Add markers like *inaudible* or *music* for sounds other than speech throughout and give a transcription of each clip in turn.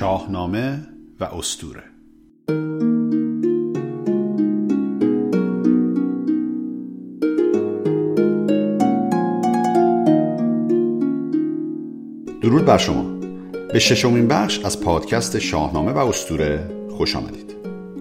شاهنامه و استوره درود بر شما. به ششمین بخش از پادکست شاهنامه و استوره خوش آمدید.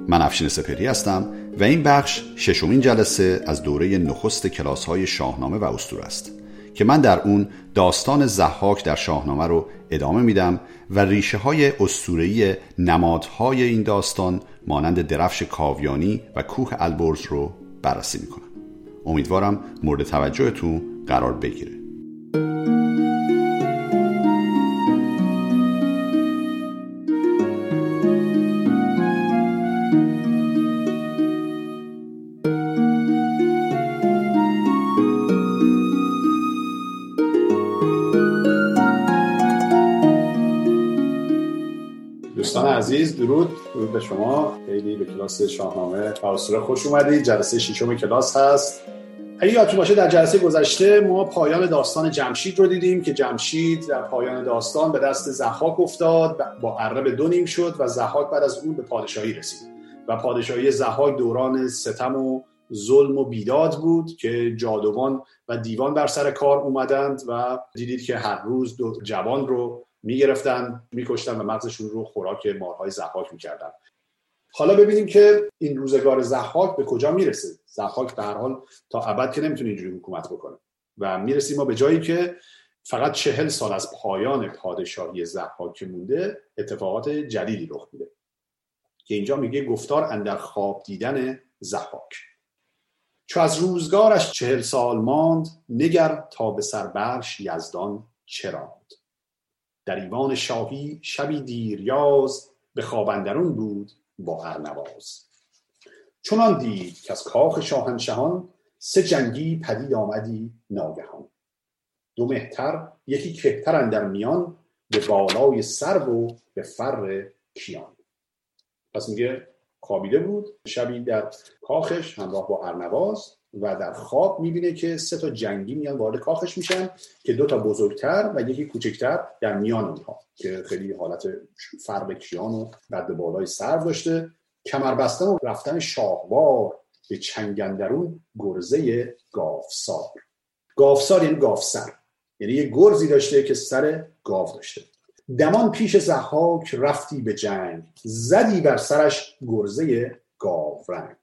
من افشین سپری هستم و این بخش ششمین جلسه از دوره نخست کلاس های شاهنامه و استوره است. که من در اون داستان زحاک در شاهنامه رو ادامه میدم و ریشه های استورهی نمادهای این داستان مانند درفش کاویانی و کوه البرز رو بررسی می‌کنم. امیدوارم مورد توجهتون قرار بگیره. عزیز درود. درود به شما. خیلی به کلاس شاهنامه و خوش اومدید جلسه ششم کلاس هست. اگه یادتون باشه در جلسه گذشته ما پایان داستان جمشید رو دیدیم که جمشید در پایان داستان به دست زحاک افتاد با عرب دو نیم شد و زحاک بعد از اون به پادشاهی رسید. و پادشاهی زحاک دوران ستم و ظلم و بیداد بود که جادوان و دیوان بر سر کار اومدند و دیدید که هر روز دو جوان رو می‌گرفتن میکشتن و مغزشون رو خوراک مارهای زحاک می‌کردن. حالا ببینیم که این روزگار زحاک به کجا می‌رسه. زحاک هر حال تا ابد که نمی‌تونه اینجوری حکومت بکنه. و می‌رسیم ما به جایی که فقط چهل سال از پایان پادشاهی زحاک مونده اتفاقات جدیدی رخ میده. که اینجا میگه گفتار اندر خواب دیدن زحاک. چو از روزگارش چهل سال ماند نگر تا به سربرش یزدان چراند در ایوان شاهی شبی دیریاز به خوابندرون بود با ارنواز چنان دید که از کاخ شاهنشهان سه جنگی پدید آمدی ناگهان. دو مهتر یکی کهتر در میان به بالای سر و به فر کیان. پس میگه خوابیده بود. شبی در کاخش همراه با ارنواز و در خواب می‌بینه که سه تا جنگی میان وارد کاخش میشن که دو تا بزرگتر و یکی کوچکتر در میان اونها که خیلی حالت فرق کیان و رد بالای سر داشته. کمر بستن و رفتن شاهوار به چنگندرون گرزه گافسار گافسار یعنی گافسر یعنی یه گرزی داشته که سر گاو داشته. دمان پیش زحاک رفتی به جنگ. زدی بر سرش گرزه گاورنگ.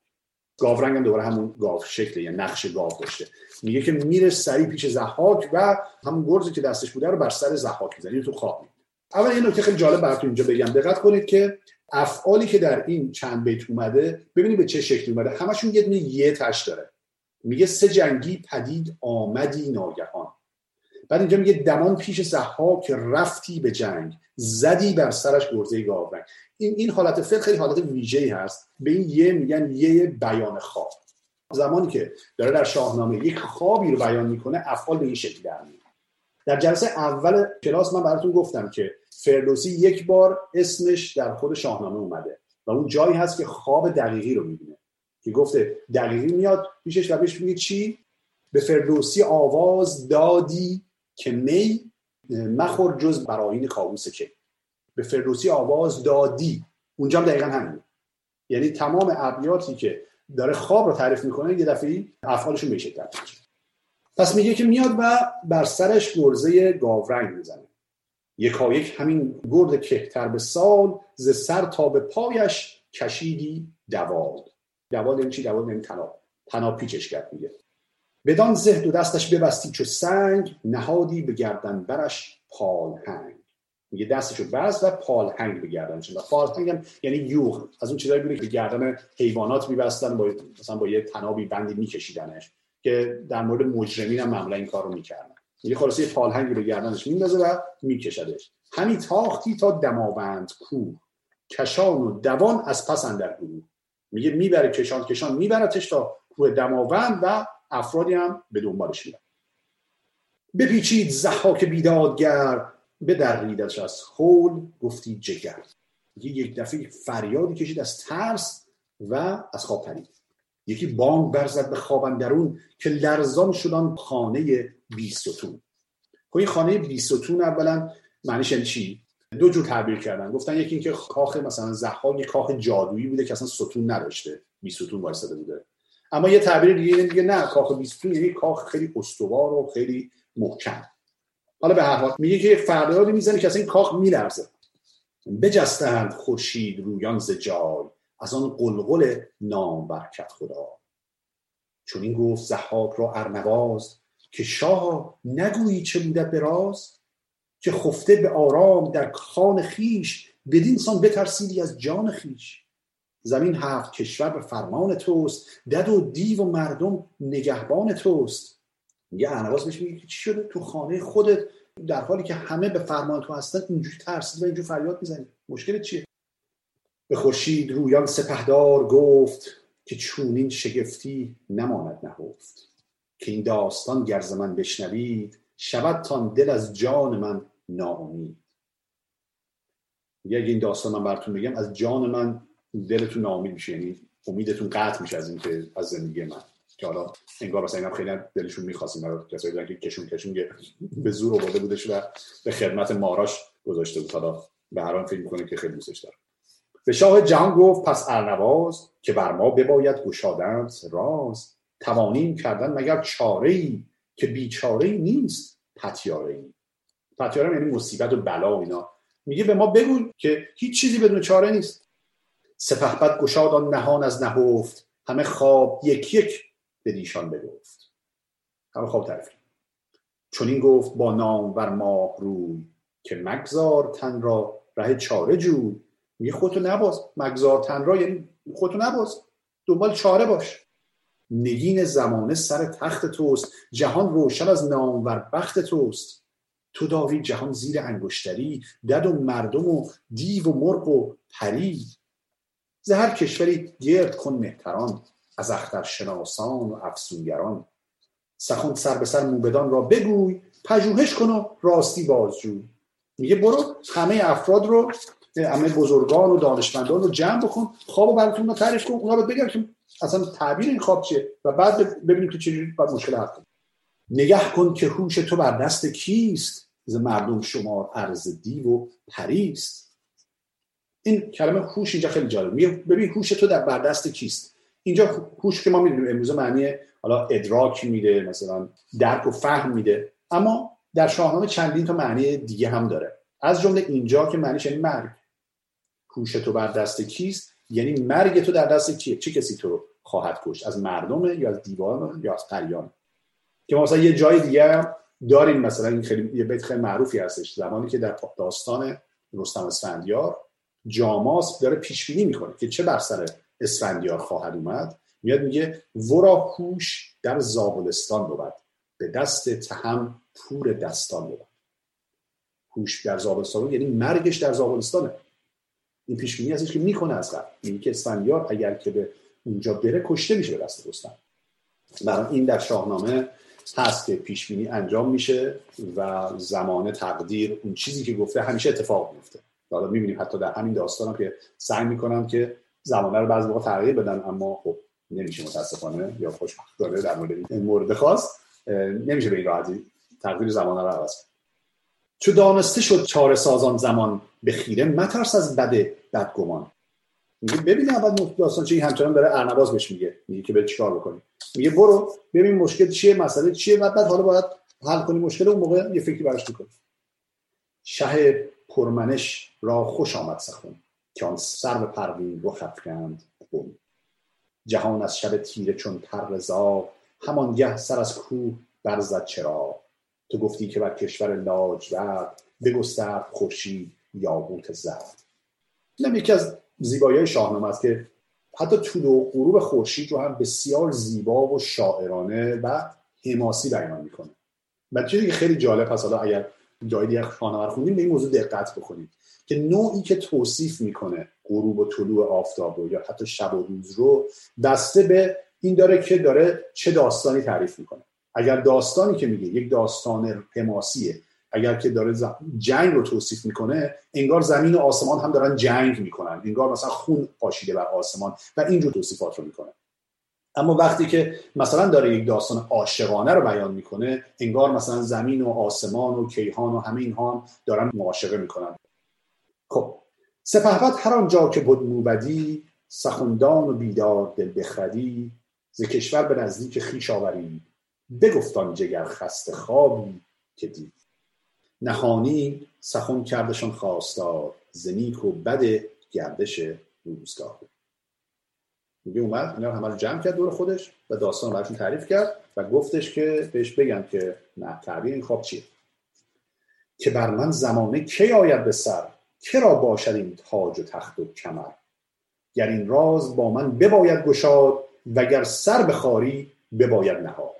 گاورنگ هم دوباره همون گاو شکله یعنی نقش گاو داشته. میگه که میره سریع پیش زحاک و همون گرزی که دستش بوده رو بر سر زحاک می‌زنه. تو خواب اول یه نکته خیلی جالب براتون اینجا بگم. دقت کنید که افعالی که در این چند بیت اومده ببینید به چه شکلی اومده. همشون یه دونه یه تش داره. میگه سه جنگی پدید آمدی ناگهان. بعد اینجا میگه دمان پیش زحاک رفتی به جنگ زدی بر سرش گرزه گاورنگ این این حالت فعل خیلی حالت ویژه‌ای هست. به این یه میگن یه بیان خواب. زمانی که داره در شاهنامه یک خوابی رو بیان می‌کنه افعال به این شکل در میاد. در جلسه اول کلاس من براتون گفتم که فردوسی یک بار اسمش در خود شاهنامه اومده و اون جایی هست که خواب دقیقی رو می‌بینه. که گفته دقیقی میاد پیشش و بهش میگه چی؟ به فردوسی آواز دادی که می مخور جز براین کابوس که به فردوسی آواز دادی. اونجا هم دقیقا همین یعنی تمام ابیاتی که داره خواب رو تعریف می‌کنه یه دفعه افعالشون به شکل پس میگه که میاد و بر سرش گرزه گاورنگ می‌زنه. یکایک همین گرد کهتر به سال ز سر تا به پایش کشیدی دوال. دوال این چی؟ دوال این تناب تناب پیچش کرد میگه. بدان زهد و دستش ببستی چو سنگ نهادی به گردن برش پالهنگ. میگه دستشو بست و پالهنگ به گردنش و پالهنگ هم یعنی یوغ. از اون چیزایی بوده که گردن حیوانات میبستن با مثلا با یه تنابی بندی میکشیدنش که در مورد مجرمین هم معمولا این کار رو می‌کردن. میگه خلاصه پالهنگی به گردنش میندازه و میکشدش. همین تاختی تا دماوند کوه. کشان و دوان از پس اندر گروه میگه می‌بره کشان کشان میبرتش تا کوه دماوند و افرادی هم به دنبالش میرن. بپیچید زحاک بیدادگر به دریدش از خول گفتی جگر. یک دفعه فریادی کشید از ترس و از خواب پرید. یکی بانگ برزد به خوابندرون که لرزان شدن خانه بیستون. خب این خانه بیستون اولا معنیش یعنی چی؟ دو جور تعبیر کردن. گفتن یکی اینکه کاخ مثلا زحاک کاخ جادویی بوده که اصلا ستون نداشته بی ستون وایساده بوده. اما یه تعبیر دیگه دیگه نه. کاخ بی ستون یعنی کاخ خیلی استوار و خیلی محکم. حالا به هر حال میگه که فریادی می‌زنه که اصلا این کاخ میلرزه. بجستند خورشید رویان ز جای. از آن قلقل نام برکت خدا. چون این گفت زحاک را ارنواز که شاه نگویی چه بودت به که خفته به آرام در خان خیش بدین سان بترسیدی از جان خیش زمین هفت کشور به فرمان توست دد و دیو و مردم نگهبان توست. یه ارنواز بهش میگه چی شده؟ تو خانه خودت در حالی که همه به فرمان تو هستن اینجوری ترسید و اینجوری فریاد می‌زنی. مشکل چیه؟ به خورشید رویان سپهدار گفت که چونین شگفتی نماند نهفت. که این داستان گرز من بشنوید شود تان دل از جان من ناامید. اگه این داستان من براتون بگم از جان من دلتون ناامید میشه یعنی امیدتون قطع میشه از اینکه از زندگی من. که حالا انگار مثلا اینم خیلی دلشون می‌خواستیم برای کسایی که کشون کشون به زور آورده بودش و به خدمت ماراش گذاشته بود. حالا به هر فکر می‌کنه که خیلی دوستش داره. به شاه جهان گفت پس ارنواز که بر ما بباید گشادند راز توانیم کردن مگر چاره ای که بیچاره ای نیست پتیاره ای پتیاره یعنی مصیبت و بلا اینا. میگه به ما بگو که هیچ چیزی بدون چاره نیست. سپهبد گشاد نهان از نهفت. همه خواب یک یک به دیشان بگفت. همه خواب تعریف چون این گفت با نام بر ماه روی که مگذار تن را ره چاره جوی. میگه خودتو نباز. مگذار تن را یعنی خودتو نباز. دنبال چاره باش. نگین زمانه سر تخت توست. جهان روشن از نامور بخت توست. تو داوی جهان زیر انگشتری. دد و مردم و دیو و مرغ و پری. زهر کشوری گرد کن مهتران از اختر شناسان و افسونگران. سخن سر به سر موبدان را بگوی پژوهش کن و راستی بازجوی. میگه برو همه افراد رو همه بزرگان و دانشمندان رو جمع بکن خواب براتون رو تعریف کن اونا رو بگم که اصلا تعبیر این خواب چیه؟ و بعد ببینیم که چجوری باید مشکل حل کنیم. نگه کن که هوش تو بر دست کیست؟ ز مردم شمار ارز دیو و پریست. این کلمه هوش اینجا خیلی جالب. ببین هوش تو در دست کیست؟ اینجا هوش که ما می‌دونیم امروز معنی حالا ادراک میده مثلا درک و فهم میده. اما در شاهنامه چندین تا معنی دیگه هم داره. از جمله اینجا که معنیش یعنی مرگ. هوش تو بر دست کیست؟ یعنی مرگ تو در دست کیه؟ چه کسی تو رو خواهد کشت؟ از مردمه یا از دیوان یا از قریان که مثلا یه جای دیگه داریم مثلا این خیلی یه بیت خیلی معروفی هستش. زمانی که در داستان رستم اسفندیار جاماس داره پیش بینی می‌کنه که چه بر سر اسفندیار خواهد اومد میاد میگه ورا هوش در زابلستان بود به دست تهم پور دستان بود. هوش در زابلستان یعنی مرگش در زابلستانه. این پیش بینی ازش که می‌کنه از قبل. این که اسفندیار اگر که به اونجا بره کشته میشه به دست رستم. برای این در شاهنامه هست که پیش بینی انجام میشه و زمان تقدیر اون چیزی که گفته همیشه اتفاق میفته حالا می‌بینیم حتی در همین داستان هم که سعی می‌کنن که زمانه رو بعضی موقع تغییر بدن اما خب نمیشه متاسفانه یا خوشبخت داره در مورد این مورد خاص نمیشه به این راحتی تقدیر زمانه رو عوض چو دانسته شد چاره سازان زمان به خیره مترس از بد بدگمان. میگه ببین اول داستان چه همچنان داره ارنواز بهش میگه. میگه که به چیکار بکنی؟ میگه برو ببین مشکل چیه مسئله چیه و بعد حالا باید حل کنی مشکل اون موقع یه فکری براش می‌کنی. شه پرمنش را خوش آمد سخن که آن به پروین رو خفکند خون جهان از شب تیره چون پر همان همانگه سر از کوه برزد چرا. تو گفتی که بر کشور لاجورد بگسترد خورشید یاقوت زرد. اینم یکی از زیبایی شاهنامه است که حتی طول و غروب خورشید رو هم بسیار زیبا و شاعرانه و حماسی بیان می‌کنه. و خیلی جالب هست حالا اگر شاهنامه رو خوندیم به این موضوع دقت بکنید که نوعی که توصیف می‌کنه غروب و طلوع آفتاب رو یا حتی شب و روز رو دسته به این داره که داره چه داستانی تعریف می‌کنه. اگر داستانی که میگه یک داستان حماسیه اگر که داره جنگ رو توصیف می‌کنه انگار زمین و آسمان هم دارن جنگ می‌کنن. انگار مثلا خون پاشیده بر آسمان و اینجور توصیفات رو می‌کنه. اما وقتی که مثلا داره یک داستان عاشقانه رو بیان می‌کنه انگار مثلا زمین و آسمان و کیهان و همه اینها هم دارن معاشقه می‌کنن. خب سپهبد هر آنجا که بود موبدی سخندان و بیدار دل بخردی ز کشور به نزدیک خیش آورید بگفتان جگر خسته خوابی که دید. نهانی سخن کردشان خواستار زنیک و بد گردش روزگار. میگه اومد اینا همه رو جمع کرد دور خودش و داستان براشون تعریف کرد و گفتش که بهش بگم که نه تعبیر این خواب چیه؟ که بر من زمانه کی آید به سر؟ کرا باشد این تاج و تخت و کمر؟ گر این راز با من بباید گشاد وگر سر بخاری بباید نهاد.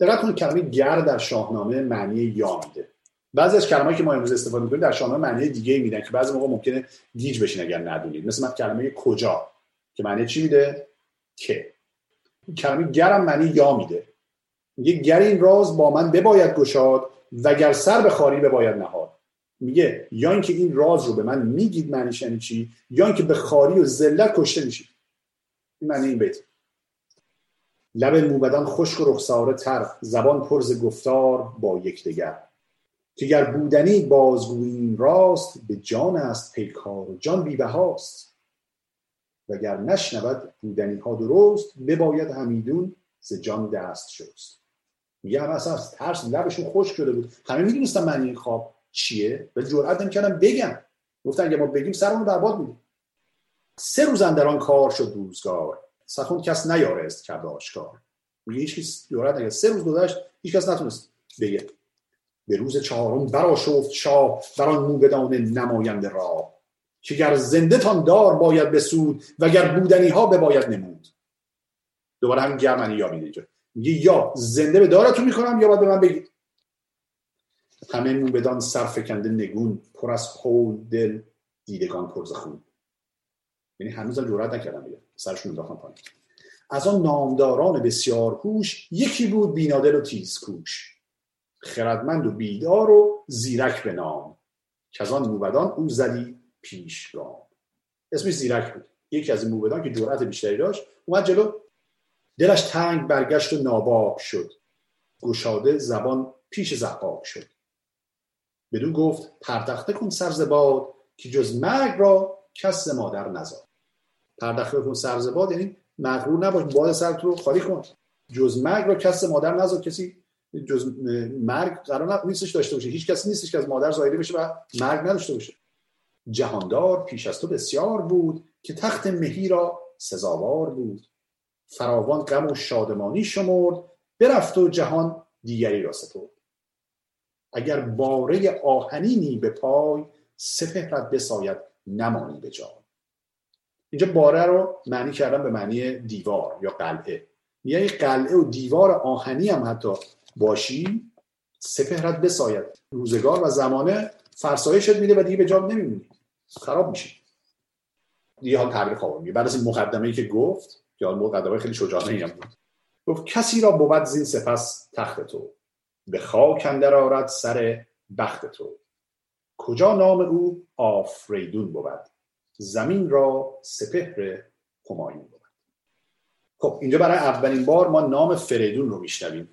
دقت کنید کلمه گر در شاهنامه معنی یا میده. بعضی از کلمه‌ای که ما امروز استفاده می‌کنیم در شاهنامه معنی دیگه میدن که بعضی موقع ممکنه گیج بشین اگر ندونید. مثل کلمه کجا؟ که معنی چی میده؟ که. کلمه گرم معنی یا میده. میگه گر این راز با من بباید گشاد وگر سر به خاری بباید نهاد. میگه یا اینکه این راز رو به من میگید معنیش یعنی چی؟ یا اینکه به خاری و ذلت کشته میشید این معنی این بیت. لب موبدان خشک و رخساره تر زبان پرز گفتار با یکدیگر که گر بودنی بازگوییم راست به جان است پیکار و جان بیبه هاست وگر نشنود بودنی ها درست بباید همیدون ز جان دست شست. میگه همه اصلا از ترس لبشون خوش شده بود. همه می‌دونستن معنی این خواب چیه. و جرأت نمی‌کردن بگن گفتن اگه ما بگیم سرمون برباد میدیم. سه روز در آن کار شد روزگار. سخن کس نیارست کرد آشکار. میگه هیچ جرأت سه روز گذشت هیچ کس نتونست بگه. به روز چهارم براشفت شاه بر آن نماینده را که گر زنده تان دار باید بسود و گر بودنی ها بباید نمود. دوباره همین گرمنی یا میده میگه یا زنده به دارتون می‌کنم یا باید به من بگید. همه موبدان سرفکنده نگون پر از حول دل دیدگان پرز خون. یعنی هنوز جرأت نکردم بگم. سرشون انداختن پایین. از آن نامداران بسیار هوش یکی بود بینادل و تیز کوش خردمند و بیدار و زیرک به نام. که از آن موبدان او زدی پیشگام اسمش زیرک بود. یکی از این موبدان که جرأت بیشتری داشت اومد جلو. دلش تنگ برگشت و ناباب شد. گشاده زبان پیش زحاق شد. بدون گفت پردخته کن سرزباد که جز مرگ را کس مادر نزاد. پردخته کن سرزباد یعنی مغرور نباش باد سر رو خالی کن. جز مرگ را کس مادر نزاد. کسی جز مرگ قرار نیستش داشته باشه. هیچ کسی نیستش که از مادر زایده بشه و مرگ نداشته باشه. جهاندار پیش از تو بسیار بود که تخت مهی را سزاوار بود. فراوان غم و شادمانی شمرد برفت و جهان دیگری را سپرد. اگر باره آهنینی به پای سپهرت بساید نمانی به جای. اینجا باره رو معنی کردم به معنی دیوار یا قلعه. یعنی قلعه و دیوار آهنی هم حتی باشی سپهرت بساید. روزگار و زمانه فرسایشت میده و دیگه به جا نمیمونی. خراب میشی دیگه حال تعبیر خواب میگه بعد از این مقدمه ای که گفت حال مقدمه خیلی شجاعانه هم بود گفت کسی را بود زین سپس تخت تو؟ به خاک اندر آرد سر بخت تو. کجا نام او آفریدون بود؟ زمین را سپهر همایون بود. خب اینجا برای اولین بار ما نام فریدون رو میشنویم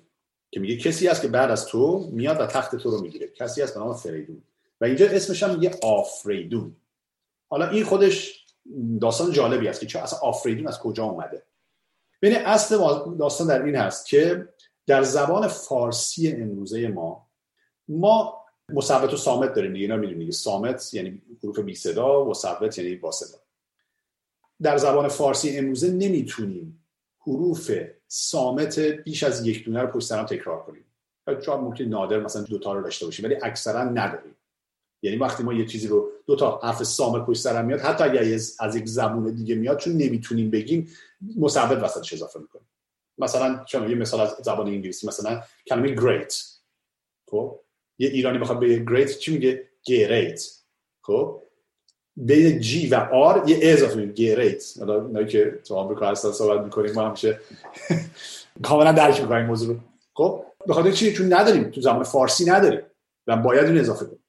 که میگه کسی هست که بعد از تو میاد و تخت تو رو می‌گیره. کسی هست به نام فریدون. و اینجا اسمش هم میگه آفریدون. حالا این خودش داستان جالبی است که چه اصلا آفریدون از کجا اومده؟ ببین اصل داستان در این هست که در زبان فارسی امروزه ما ما مصوت و سامت داریم دیگه اینا می‌دونید سامت یعنی حروف بی صدا و صوت یعنی با صدا. در زبان فارسی امروزه نمی‌تونیم حروف سامت بیش از یک دونه رو پشت سرم تکرار کنیم. شاید ممکن نادر مثلا دو تا رو داشته باشیم ولی اکثرا نداریم. یعنی وقتی ما یه چیزی رو دو تا حرف سامت پشت سرم میاد. حتی اگر از یک زبون دیگه میاد چون نمی‌تونیم بگیم مصوت وسطش اضافه می‌کنیم. مثلا چون یه مثال از زبان انگلیسی مثلا کلمه great خب؟ یه ایرانی بخواد به great چی میگه؟ great خب؟ بین جی و آر یه اضافه میگه great حالا که تو آمریکا هستن صحبت می‌کنیم ما همیشه *laughs* کاملا درک می‌کنیم موضوع رو. خب؟ بخاطر چی؟ چون نداریم. تو زبان فارسی نداریم. و باید اون اضافه کنیم.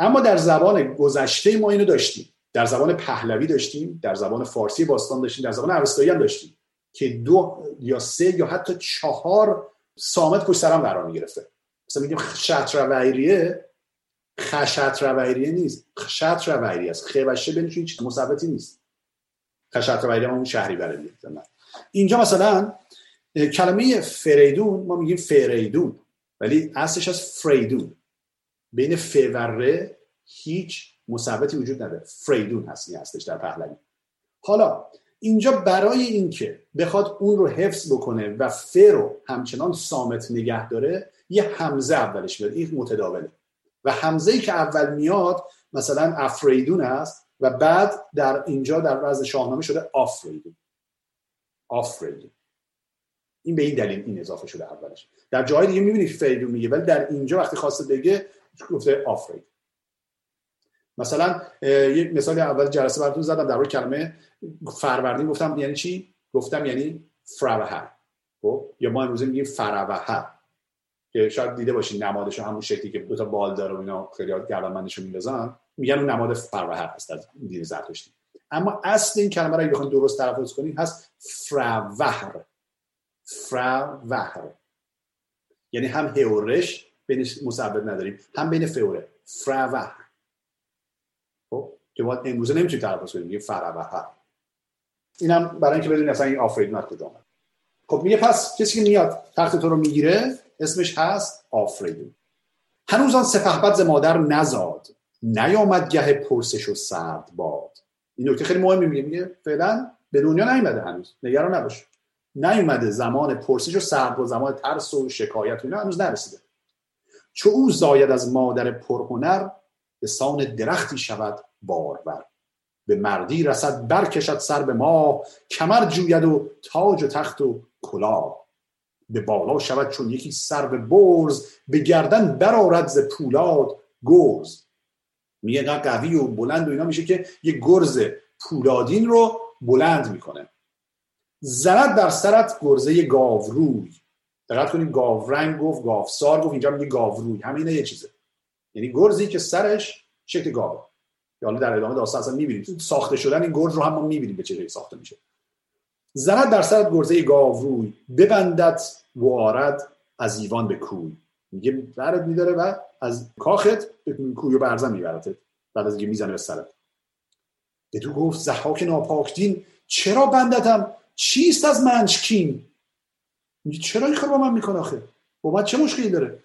اما در زبان گذشته ما اینو داشتیم. در زبان پهلوی داشتیم در زبان فارسی باستان داشتیم در زبان اوستایی هم داشتیم که دو یا سه یا حتی چهار سامت پشت سرم قرار می‌گرفته. مثلا میگیم شطر و خشت رویریه نیست خشت رویری است ش بینش هیچ مثبتی نیست. خشت رویری اون شهری بلدی اینجا مثلا کلمه فریدون ما میگیم فریدون ولی اصلش از فریدون. بین ف و ر هیچ مثبتی وجود نداره. فریدون هست هستش در پهلوی. حالا اینجا برای اینکه بخواد اون رو حفظ بکنه و ف رو همچنان سامت نگه داره یه همزه اولش میاد این متداوله. و همزه ای که اول میاد مثلا افریدون است و بعد در اینجا در وضع شاهنامه شده آفریدون. آفریدون. این به این دلیل این اضافه شده اولش. در جای دیگه می‌بینید فریدون میگه ولی در اینجا وقتی خواسته بگه گفته؟ آفرید مثلا یک مثال اول جلسه براتون زدم در کلمه فروردین گفتم یعنی چی؟ گفتم یعنی فروهر خب؟ یا ما امروزه میگیم فروهر که شاید دیده باشین نمادش همون شکلی که دو تا بال داره و اینا خیلی گردنبندش رو میندازن. میگن اون نماد فروهر هست از دین زرتشتی. اما اصل این کلمه رو اگه درست تلفظ کنید هست فروهر فروهر یعنی هم هورش بین مثبت نداریم. هم بین فوره فروهر خب؟ که باید امروزه نمی‌تونید تلفظ کنید میگه فروهر اینم برای اینکه بدونید اصلا این آفریدون کجا خب میگه پس کسی که میاد تخت تو رو می‌گیره اسمش هست آفریدون. هنوز آن سپهبد ز مادر نزاد. نیامد گه پرسش و سرد باد. این نکته خیلی مهمی میگه. میگه فعلا به دنیا نیومده هنوز. نگران نباش. نیومده زمان پرسش و سرد و زمان ترس و شکایت و اینا هنوز نرسیده. چو او زاید از مادر پرهنر به سان درختی شود باربر به مردی رسد برکشد سر به ما کمر جوید و تاج و تخت و کلاه. به بالا شود چون یکی سر به برز به گردن برارد ز پولاد گرز. میگه قوی و بلند و اینا میشه که یه گرز پولادین رو بلند می‌کنه. زند در سرت گرزه گاوروی. دقت کنید گاورنگ گفت گاوسار گفت اینجا میگه گاوروی. همین یه چیزه. یعنی گرزی که سرش شکل گاوه. حالا در ادامه داستان اصلا می‌بینیم. ساخته شدن این گرز رو هم ما می‌بینیم به چه ساخته میشه. زند در سرت گرزه گاوروی. ببندد و آرد از ایوان به کوی. میگه برد میداره و از کاخت به کوی و برزن می‌برد بعد از اینکه می‌زنه به سرت. بدو گفت زحاک ناپاک دین چرا بندتم؟ چیست از منچکین؟ میگه چرا این کار با من می‌کنه آخه؟ با من چه مشکلی داره؟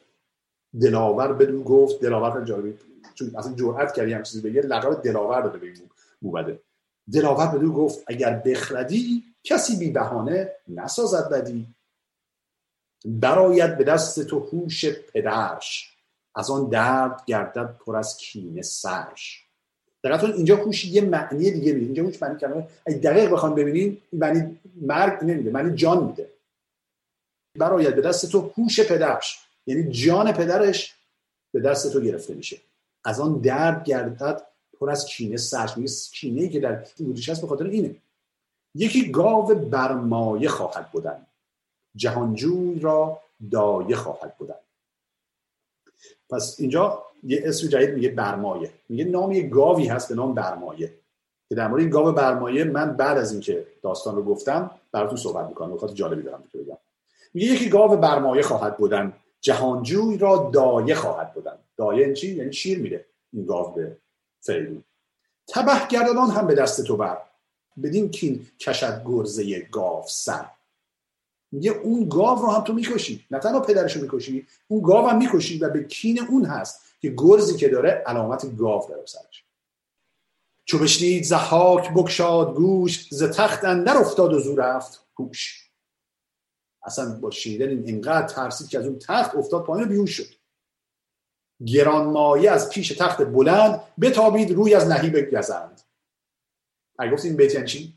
دلاور بدون گفت دلاور جالبی چون اصلا جرأت کردی هم چیزی بگه لقب دلاور داده به این دلاور بدون گفت اگر بخردی کسی بی بهانه نسازد بدی. براید به دست تو هوش پدرش. از آن درد گردد پر از کینه سرش. دقیقا اینجا هوش یه معنی دیگه میده اینجا هوش معنی کلمه. دقیق بخوام ببینین معنی مرگ نمیده معنی جان میده. براید به دست تو هوش پدرش یعنی جان پدرش به دست تو گرفته میشه. از آن درد گردد پر از کینه سرش میگه کینه ای که در وجودش هست به خاطر اینه. یکی گاو برمایه خواهد بودن جهانجوی را دایه خواهد بودن پس اینجا یه اسم جدید میگه برمایه. میگه نام یه گاوی هست به نام برمایه. که در مورد این گاو برمایه من بعد از اینکه داستان رو گفتم براتون صحبت می‌کنم. بخاطر جالبی دارم که بگم. میگه یکی گاو برمایه خواهد بودن جهانجوی را دایه خواهد بودن. دایه چی؟ یعنی شیر میده این گاو به فریدون تبه گردان هم به دست تو بر. بدین کین کشد گرزه گاو سر. میگه اون گاو رو هم تو می‌کشی. نه تنها پدرش رو می‌کشی اون گاو هم می‌کشی و به کین اون هست که گرزی که داره علامت گاو داره سرش. چو بشنید زحاک بکشاد گوش ز تخت اندر افتاد و زور رفت گوش اصلا با شنیدن این اینقدر ترسید که از اون تخت افتاد پایین بیهوش شد. گرانمایه از پیش تخت بلند بتابید روی از نهیب گزند. اگه گفت این بیت یعنی چی؟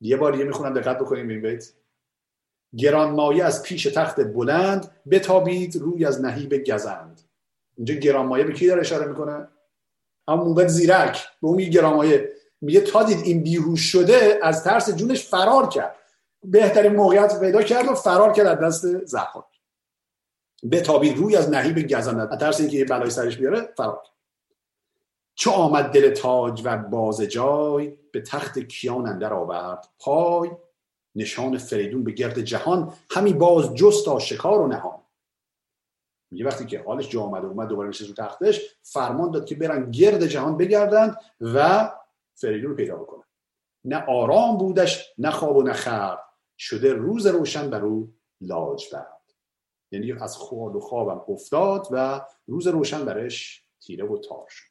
یه بار یه می‌خونم دقت بکنیم این بیت. گرانمایه از پیش تخت بلند بتابید روی از نهیب گزند. اینجا گرانمایه به کی داره اشاره می‌کنه؟ هم موبت زیرک. به اون گرانمایه. میگه تا دید این بیهوش شده از ترس جونش فرار کرد. بهترین موقعیت پیدا کرد و فرار کرد از دست زحاک. بتابید روی از نهیب گزند ترس اینکه یه بلای سرش بیاره فرار چو آمد دل تاج و باز جای به تخت کیان اندر آورد پای. نشان فریدون به گرد جهان همی باز جست آشکار و نهان. میگه وقتی که حالش جا آمد و اومد دوباره نشست رو تختش فرمان داد که برن گرد جهان بگردند و فریدون رو پیدا بکنن. نه آرام بودش نه خواب و نه خرد. شده روز روشن بر او لاج برد. یعنی از خواب و خوابم افتاد و روز روشن برش تیره و تار شد.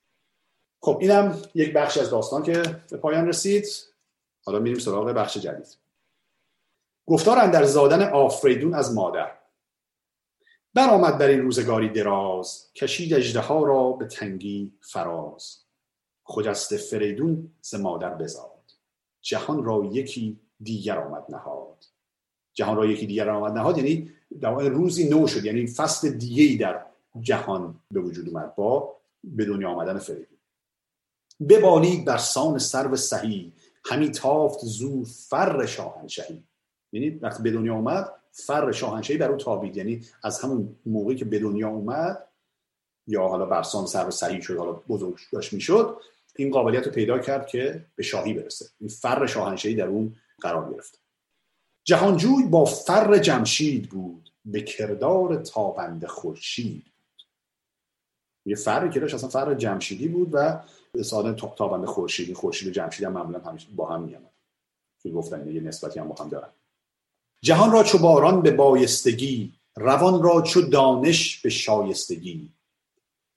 خب اینم یک بخش از داستان که به پایان رسید. حالا میریم سراغ بخش جدید. گفتار در زادن آفریدون از مادر. برآمد بر این روزگاری دراز کشید اژدها را به تنگی فراز. خجست فریدون ز مادر بزاد. جهان را یکی دیگر آمد نهاد. جهان را یکی دیگر آمد نهاد یعنی در روزی نو شد یعنی فصل دیگه در جهان به وجود اومد با به دنیا آمدن فریدون. ببالید بر سان سرو سهی همی تافت زو فر شاهنشهی. یعنی وقتی به دنیا اومد فر شاهنشهی بر او تابید. یعنی از همون موقعی که به دنیا اومد یا حالا برسان سر و صحیح شد حالا بزرگ داشت می‌شد این قابلیت رو پیدا کرد که به شاهی برسه. این فر شاهنشهی در اون قرار گرفت. جهانجوی با فر جمشید بود به کردار تابند خورشید یه فر که داشت اصلا فر جمشیدی بود و ساده تابند خورشیدی خورشید جمشید هم معمولا همیشه با هم میامد که گفتن یه نسبتی هم با هم دارن. جهان را چو باران به بایستگی روان را چو دانش به شایستگی.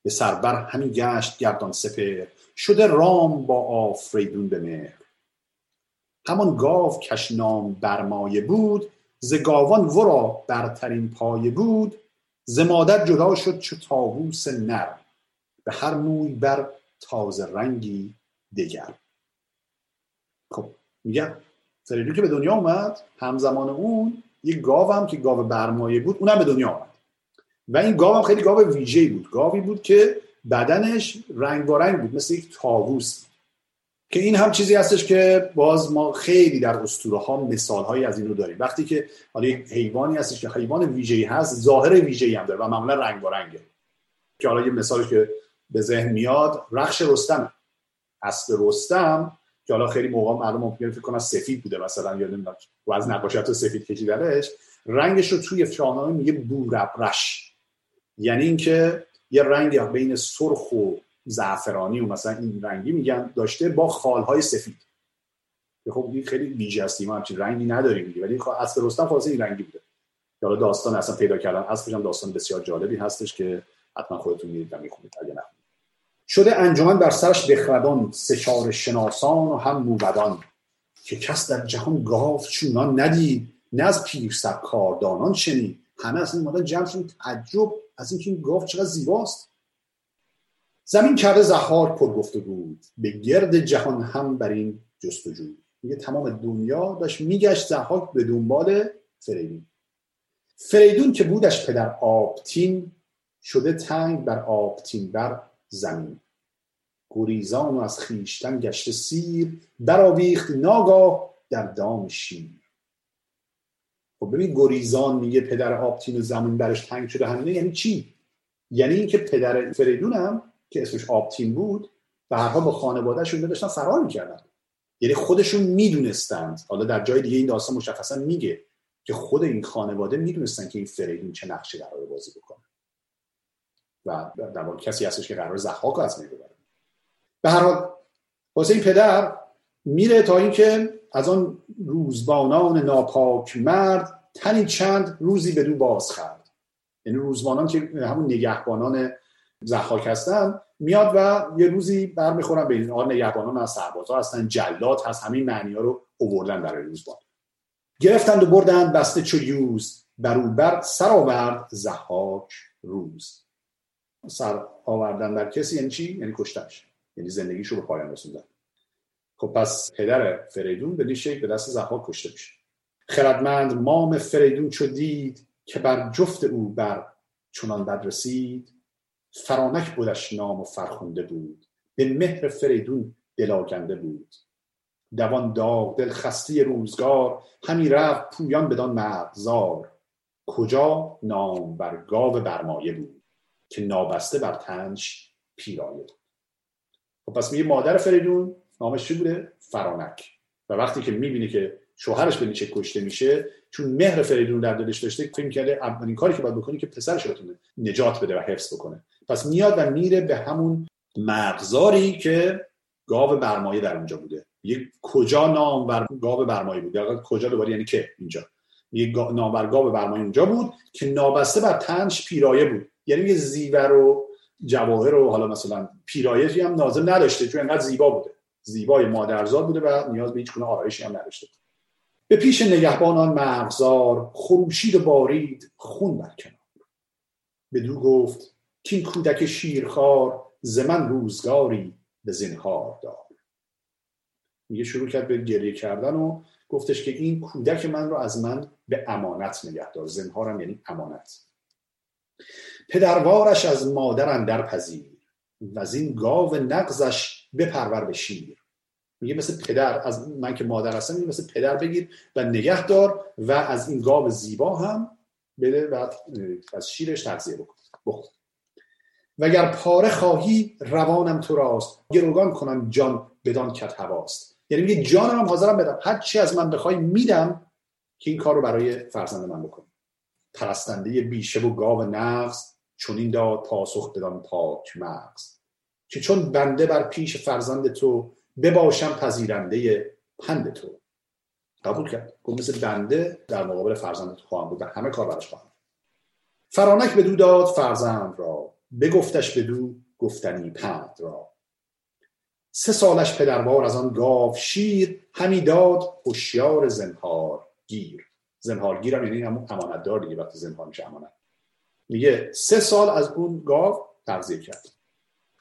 به سربر همین گشت گردان سپر شده رام با آفریدون به مهر. همان گاو کش نام برمایه بود ز گاوان ورا برترین پایه بود. ز مادر جدا شد چو تاووس نر به هر موی بر تازه رنگی دگر. خب میگم فریدون که به دنیا اومد همزمان اون یه گاو هم که گاو برمایه بود اونم به دنیا آمد و این گاو هم خیلی گاو ویژه‌ای بود. گاوی بود که بدنش رنگ بود مثل یک تاووس که این هم چیزی هستش که باز ما خیلی در اسطوره ها مثال هایی از این رو داریم. وقتی که حالا حیوانی هستش که حیوان ویژه‌ای هست ظاهر ویژه‌ای هم داره و معمولا رنگ رنگه. که حالا یه مثالی که به ذهن میاد رخش رستم. اسب رستم که حالا خیلی موقع مردم ممکنه فکر کنن سفید بوده مثلا یا نمی‌دونم و از نقاشیات سفید کشیدنش. رنگش رو توی شاهنامه میگه بوربرش. یعنی اینکه یه رنگ بین سرخ و زعفرانی و مثلا این رنگی میگن داشته با خالهای سفید. که خب این خیلی ویژه است ما همچین رنگی نداریم ولی خب اصل رستم خاصه این رنگی بوده. حالا داستان اصلا پیدا کردن اصلش هم داستان بسیار جالبی هستش که حتما خودتون می‌دید و می‌خونید اگه نه. شده انجمن بر سرش بخردان سشار شناسان و هم موبدان. که کس در جهان گاو چونان ندید نه از پیر کاردانان شنید. همه از این مادن جمع تعجب از اینکه این گاو چقدر زیباست. زمین کرده زهار پر گفته بود. به گرد جهان هم بر این جستجو. میگه تمام دنیا داشت میگشت زهاک به دنبال فریدون. فریدون که بودش پدر آبتین شده تنگ بر آبتین بر زمین. گریزان و از خیشتن گشته سیر برآویخت ناگاه در دام شیر. خب ببین گریزان میگه پدر آبتین و زمین برش تنگ شده همینه یعنی چی؟ یعنی اینکه پدر فریدون هم که اسمش آبتین بود هر حال با خانوادهشون داشتن فرار می‌کردن. یعنی خودشون می‌دونستند. حالا در جای دیگه این داستان مشخصا میگه که خود این خانواده می‌دونستن که این فریدون چه نقشی قرار بازی بکنه. و در واقع کسی هستش که قرار زحاک از می ببره. به هر حال واسه این پدر میره تا اینکه از آن روزبانان ناپاک مرد تنی چند روزی به دو باز خرد یعنی روزبانان که همون نگهبانان زحاک هستن میاد و یه روزی برمیخورن به این آن نگهبانان از سربازا هستن جلات هست همین معنی ها رو اووردن برای روزبان. گرفتند و بردن بسته چو یوز بر سر آورد زحاک روز. سر آوردن در کسی یعنی چی؟ یعنی کشتنش. یعنی زندگیشو به پایان رسوندن. خب پس پدر فریدون به شکل به دست زحاک کشته میشه. خردمند مام فریدون چو دید که بر جفت او بر چنان بد رسید فرانک بودش نام و فرخونده بود. به مهر فریدون دلاگنده بود. دوان داغ دل خسته روزگار همی رفت پویان بدان مرزار کجا؟ نام بر گاو برمایه بود که نابسته بر تنش پیرایه بود. خب پس میگه مادر فریدون نامش چی بوده؟ فرانک. و وقتی که می‌بینه که شوهرش به نیچه کشته میشه چون مهر فریدون در دلش داشته فکر کرده اولین کاری که باید بکنه که پسرش بتونه نجات بده و حفظ بکنه. پس میاد و میره به همون مغزاری که گاو برمایه در اونجا بوده. یک کجا نامور گاو برمایه بود کجا دوباره یعنی که اینجا. یک نامور گاو برمایه اونجا بود که نابسته بر تنش پیرایه بود. یعنی یه زیور و جواهر و حالا مثلا پیرایه هم نازم نداشته چون انقدر زیبا بوده. زیبای مادرزاد بوده و نیاز به هیچ گونه آرایشی هم نداشته. به پیش نگهبانان مغزار خروشید و بارید خون بر کنار. بدو گفت که این کودک شیرخوار ز من روزگاری به زنهار دار. میگه شروع کرد به گریه کردن و گفتش که این کودک من رو از من به امانت نگه دار. زنهارم یعنی امانت. پدروارش از مادر در پذیر و از این گاو نقزش بپرور به شیر. میگه مثل پدر از من که مادر هستم میگه مثل پدر بگیر و نگه دار و از این گاو زیبا هم بده و از شیرش تغذیه بکن. بخور. وگر پاره خواهی روانم تو راست. گروگان کنم جان بدان کت هواست. یعنی میگه جانم هم حاضرم بدم. هر چی از من بخوای میدم که این کار رو برای فرزند من بکنم پرستنده بیشه و گاو نغز چون این داد پاسخ بدان پاک مغز. که چون بنده بر پیش فرزند تو بباشم پذیرنده پند تو. قبول کرد. گفت مثل بنده در مقابل فرزند تو خواهم بود و همه کار براش خواهم. فرانک به دو داد فرزند را. بگفتش به دو گفتنی پند را. سه سالش پدروار از آن گاو شیر همی داد هوشیار زنهار گیر. زنهارگیر هم یعنی همون امانتدار دیگه وقتی زنهار میشه امانت. میگه سه سال از اون گاو تغذیه کرد.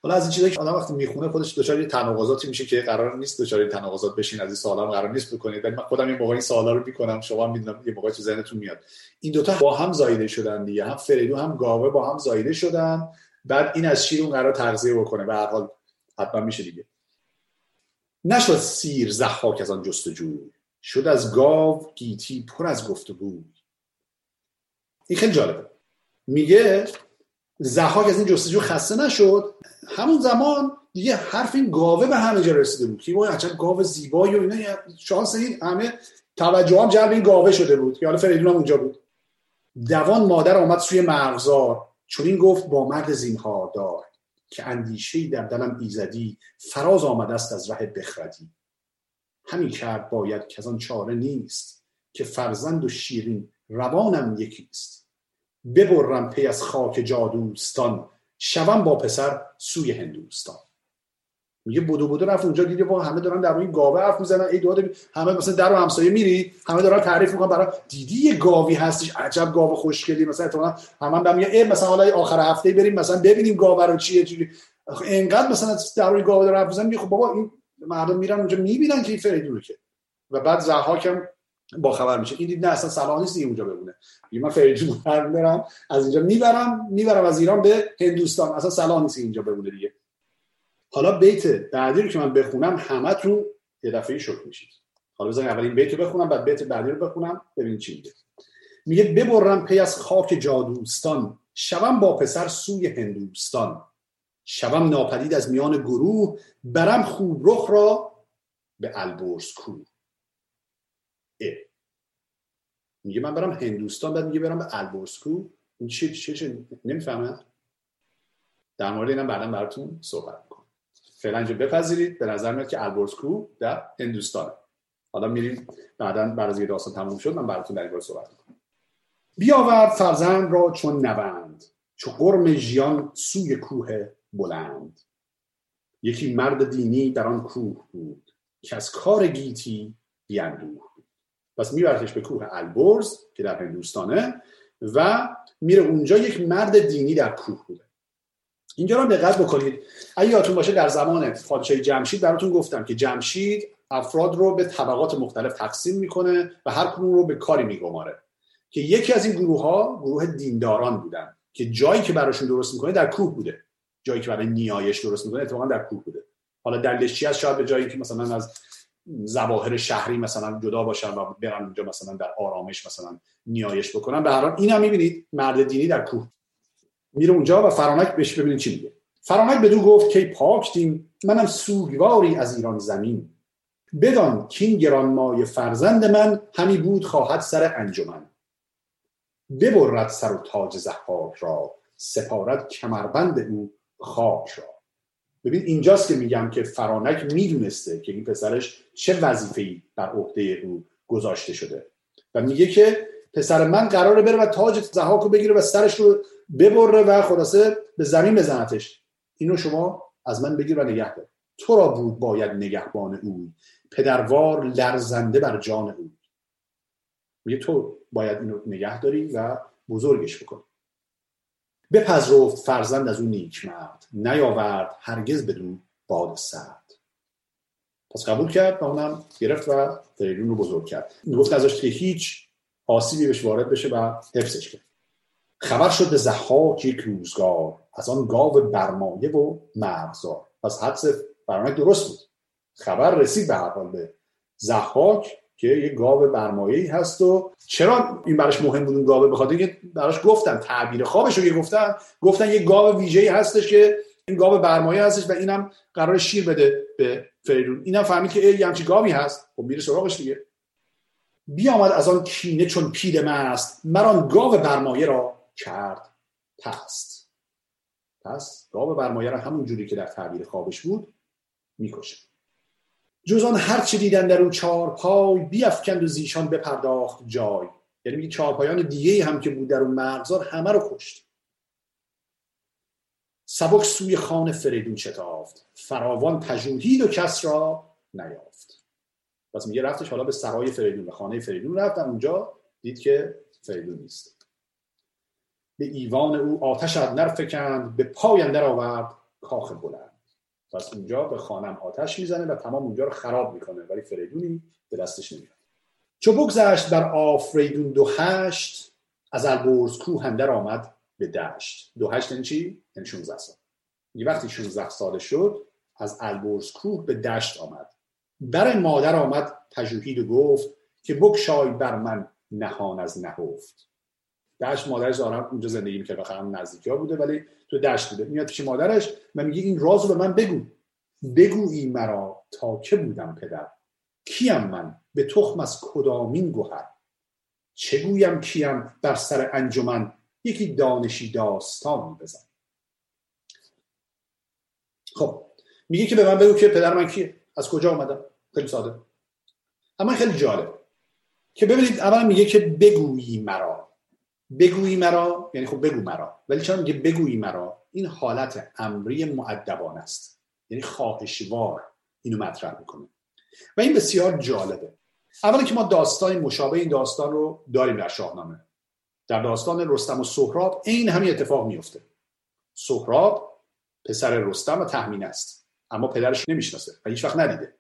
حالا از این چیزایی که آدم وقتی می‌خونه خودش دچار تناقضاتی میشه که قرار نیست دچار تناقضات بشین از این سوالا قرار نیست بکنید. ولی من خودم این موقع این سوالا رو می‌کنم شما هم می‌دونم یه موقع تو ذهنتون میاد. این دوتا با هم زایده شدن دیگه. هم فریدو هم گاوه با هم زایده شدن. بعد این از شیر اون قرار تغذیه بکنه. به هر حال حتما میشه دیگه. نشد سیر زحاک از آن جستجو شد از گاو گیتی پر از گفتگو. این خیلی جالبه. میگه زحاک از این جستجو خسته نشد. همون زمان دیگه حرف این گاوه به همه جا رسیده بود. که وای عجب گاو زیبایی و اینا شانس این همه توجه هم جلب این گاوه شده بود. که حالا فریدون هم اونجا بود. دوان مادر آمد سوی مرغزار. چون این گفت با مرد زینهار دار که اندیشه در دلم ایزدی فراز آمده است از ره بخردی. همین کرد باید که از آن چاره نیست که فرزند و شیرین روانم یکیست ببرم پی از خاک جادوستان. شوم با پسر سوی هندوستان. میگه بودو بودو رفت اونجا دیگه با همه دارن در روی گاوه حرف می‌زنن. ای داده همه مثلا در و همسایه میری همه دارن تعریف می‌کنن. برای دیدی یه گاوی هستش؟ عجب گاو خوشگلی. مثلا اتفاقا همه هم میگه مثلا حالا آخر هفته بریم مثلا ببینیم گاوه رو چیه چی اینقدر مثلا در روی گاوه دارن حرف می‌زنن. خب بابا این مردم میرن اونجا می‌بینن که این فریدونه و بعد زحاکم با خبر میشه. این نه اصلا صلاح نیست اونجا بمونه. من فریدون برم از اینجا می‌برم می‌برم از ایران به هندوستان. اصلا صلاح نیست اینجا بمونه دیگه. حالا بیت بعدی رو که من بخونم همت رو یه دفعه شوک میشید. حالا بزنید اول این بیت رو بخونم بعد بیت بعدی رو بخونم ببینید چی میگه. میگه ببرم پی از خاک جادوستان شوم با پسر سوی هندوستان. شوم ناپدید از میان گروه برم خوب رخ را به البرز کوه. میگه من برم هندوستان بعد میگه برم به البرز کوه این چی چی چی نمی‌فهمم در مورد اینم بعدا براتون صحبت می‌کنم. فعلا اینجا بپذیرید. به نظر میاد که البرزکو در هندوستان حالا میریم بعدا بعد از داستان تموم شد من براتون در این صحبت می‌کنم. بیاورد فرزند را چون نوند چو قرم ژیان سوی کوه بلند. یکی مرد دینی در آن کوه بود که از کار گیتی بیاندوه پس میبردش به کوه البرز که در هندوستانه و میره اونجا یک مرد دینی در کوه بوده. اینجا رو دقت بکنید. اگه یادتون باشه در زمان پادشاهی جمشید براتون گفتم که جمشید افراد رو به طبقات مختلف تقسیم می‌کنه و هر کدوم رو به کاری میگماره که یکی از این گروه ها گروه دینداران بودن که جایی که براشون درست می‌کنه در کوه بوده. جایی که برای نیایش درست می‌کنه اتفاقا در کوه بوده. حالا دلیلش چی از شاید به جایی که مثلا از زواهر شهری مثلا جدا باشن و برن اونجا مثلا در آرامش مثلا نیایش بکنن. به هر حال اینم می‌بینید مرد دینی در کوه میره اونجا و فرانک بهش ببینید چی میگه. فرانک بدو گفت که پاک دیم منم سوگواری از ایران زمین. بدان کین گرانمای فرزند من همی بود خواهد سر انجمن. ببرد سر و تاج زحاک را سپارد کمربند او خاک را. ببین اینجاست که میگم که فرانک می‌دونسته که این پسرش چه وظیفه‌ای بر عهده او گذاشته شده. و میگه که پسر من قراره بره و تاج زحاک رو بگیره و سرش رو ببره و خلاصه به زمین بزنتش. اینو شما از من بگیر و نگه دار. تو را بود باید نگهبان او. پدروار لرزنده بر جان او. میگه تو باید اینو نگه داری و بزرگش بکنی بپذرفت فرزند از اون نیک مرد نیاورد هرگز بدون باد سرد. پس قبول کرد و اونم گرفت و فریدون رو بزرگ کرد. گفت ازش که هیچ آسیبی بهش وارد بشه و حفظش کرد خبر شد به زحاک یک روزگار از آن گاو برمایه و مرغزار. پس حدس برنامه درست بود. خبر رسید به هر حال به زحاک که یه گاو برمایه هست و چرا این براش مهم بود اون گاو بخاطر که براش گفتن تعبیر خوابش رو گفتن گفتن یه گاو ویژه‌ای هستش که این گاو برمایه هستش و اینم قرار شیر بده به فریدون. اینم فهمید که یه همچی گاوی هست. خب میره سراغش دیگه. بیامد از آن کینه چون پیر مست مران گاو برمایه را کرد پست. پس گاو برمایه را همون جوری که در تعبیر خوابش بود می‌کشه. جز آن هر چه دیدن در اون چهار پای بیافکند و زیشان بپرداخت جای. یعنی میگه چهار پایان دیگه هم که بود در اون مرغزار همه رو کشت. سبک سوی خانه فریدون شتافت. فراوان پژوهید و کس را نیافت. پس میگه رفتش حالا به سرای فریدون به خانه فریدون رفت اونجا دید که فریدون نیست. به ایوان او آتش نر فکند به پای اندر آورد کاخ بلند. پس اونجا به خانم آتش می‌زنه و تمام اونجا رو خراب می‌کنه ولی فریدونی به دستش نمیاد. چو بگذشت بر آفریدون دو هشت از البرز کوه اندر آمد به دشت. دو هشت یعنی چی؟ یعنی 16 سال. یه وقتی 16 ساله شد از البرز کوه به دشت آمد. بر مادر آمد پژوهید و گفت که بکشای بر من نهان از نهفت. دشت مادرش ظاهرا اونجا زندگی می‌کرد بخاطر هم نزدیکی ها بوده ولی تو دشت بوده. میاد پیش مادرش و میگه این راز رو به من بگو. بگو این مرا تا که بودم پدر. کیم من؟ به تخم از کدامین گوهر چگویم کیم بر سر انجمن؟ یکی دانشی داستانی بزن. خب میگه که به من بگو که پدر من کیه. از کجا اومدم؟ خیلی ساده. اما خیلی جالب. که ببینید اول میگه که بگویی مرا بگویی مرا یعنی خب بگو مرا. ولی چرا میگه بگویی مرا؟ این حالت امری معدبان است. یعنی خواهشوار اینو مطرح می‌کنه. و این بسیار جالبه. اولا که ما داستان مشابه این داستان رو داریم در شاهنامه. در داستان رستم و سهراب این همین اتفاق میفته سهراب پسر رستم و تهمین است. اما پدرش نمی‌شناسه و هیچ وقت ندیده.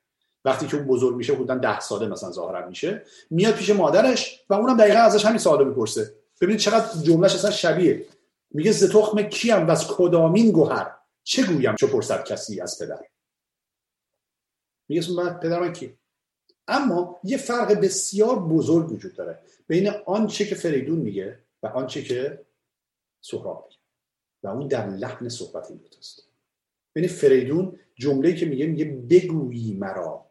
وقتی که اون بزرگ میشه بودن ده ساله مثلا ظاهرا میشه میاد پیش مادرش و اونم دقیقا ازش همین سوالو می‌پرسه. ببینید چقدر جملهش اصلا شبیه. میگه ز تخم کیم و از کدامین گوهر؟ چه گویم چه پرسد کسی از پدر؟ میگه من پدر من کی؟ اما یه فرق بسیار بزرگ وجود داره بین آنچه که فریدون میگه و آنچه که سهراب میگه. و اون در لحن صحبت این دوتاست بین فریدون جمله‌ای که میگه میگه بگویی مرا.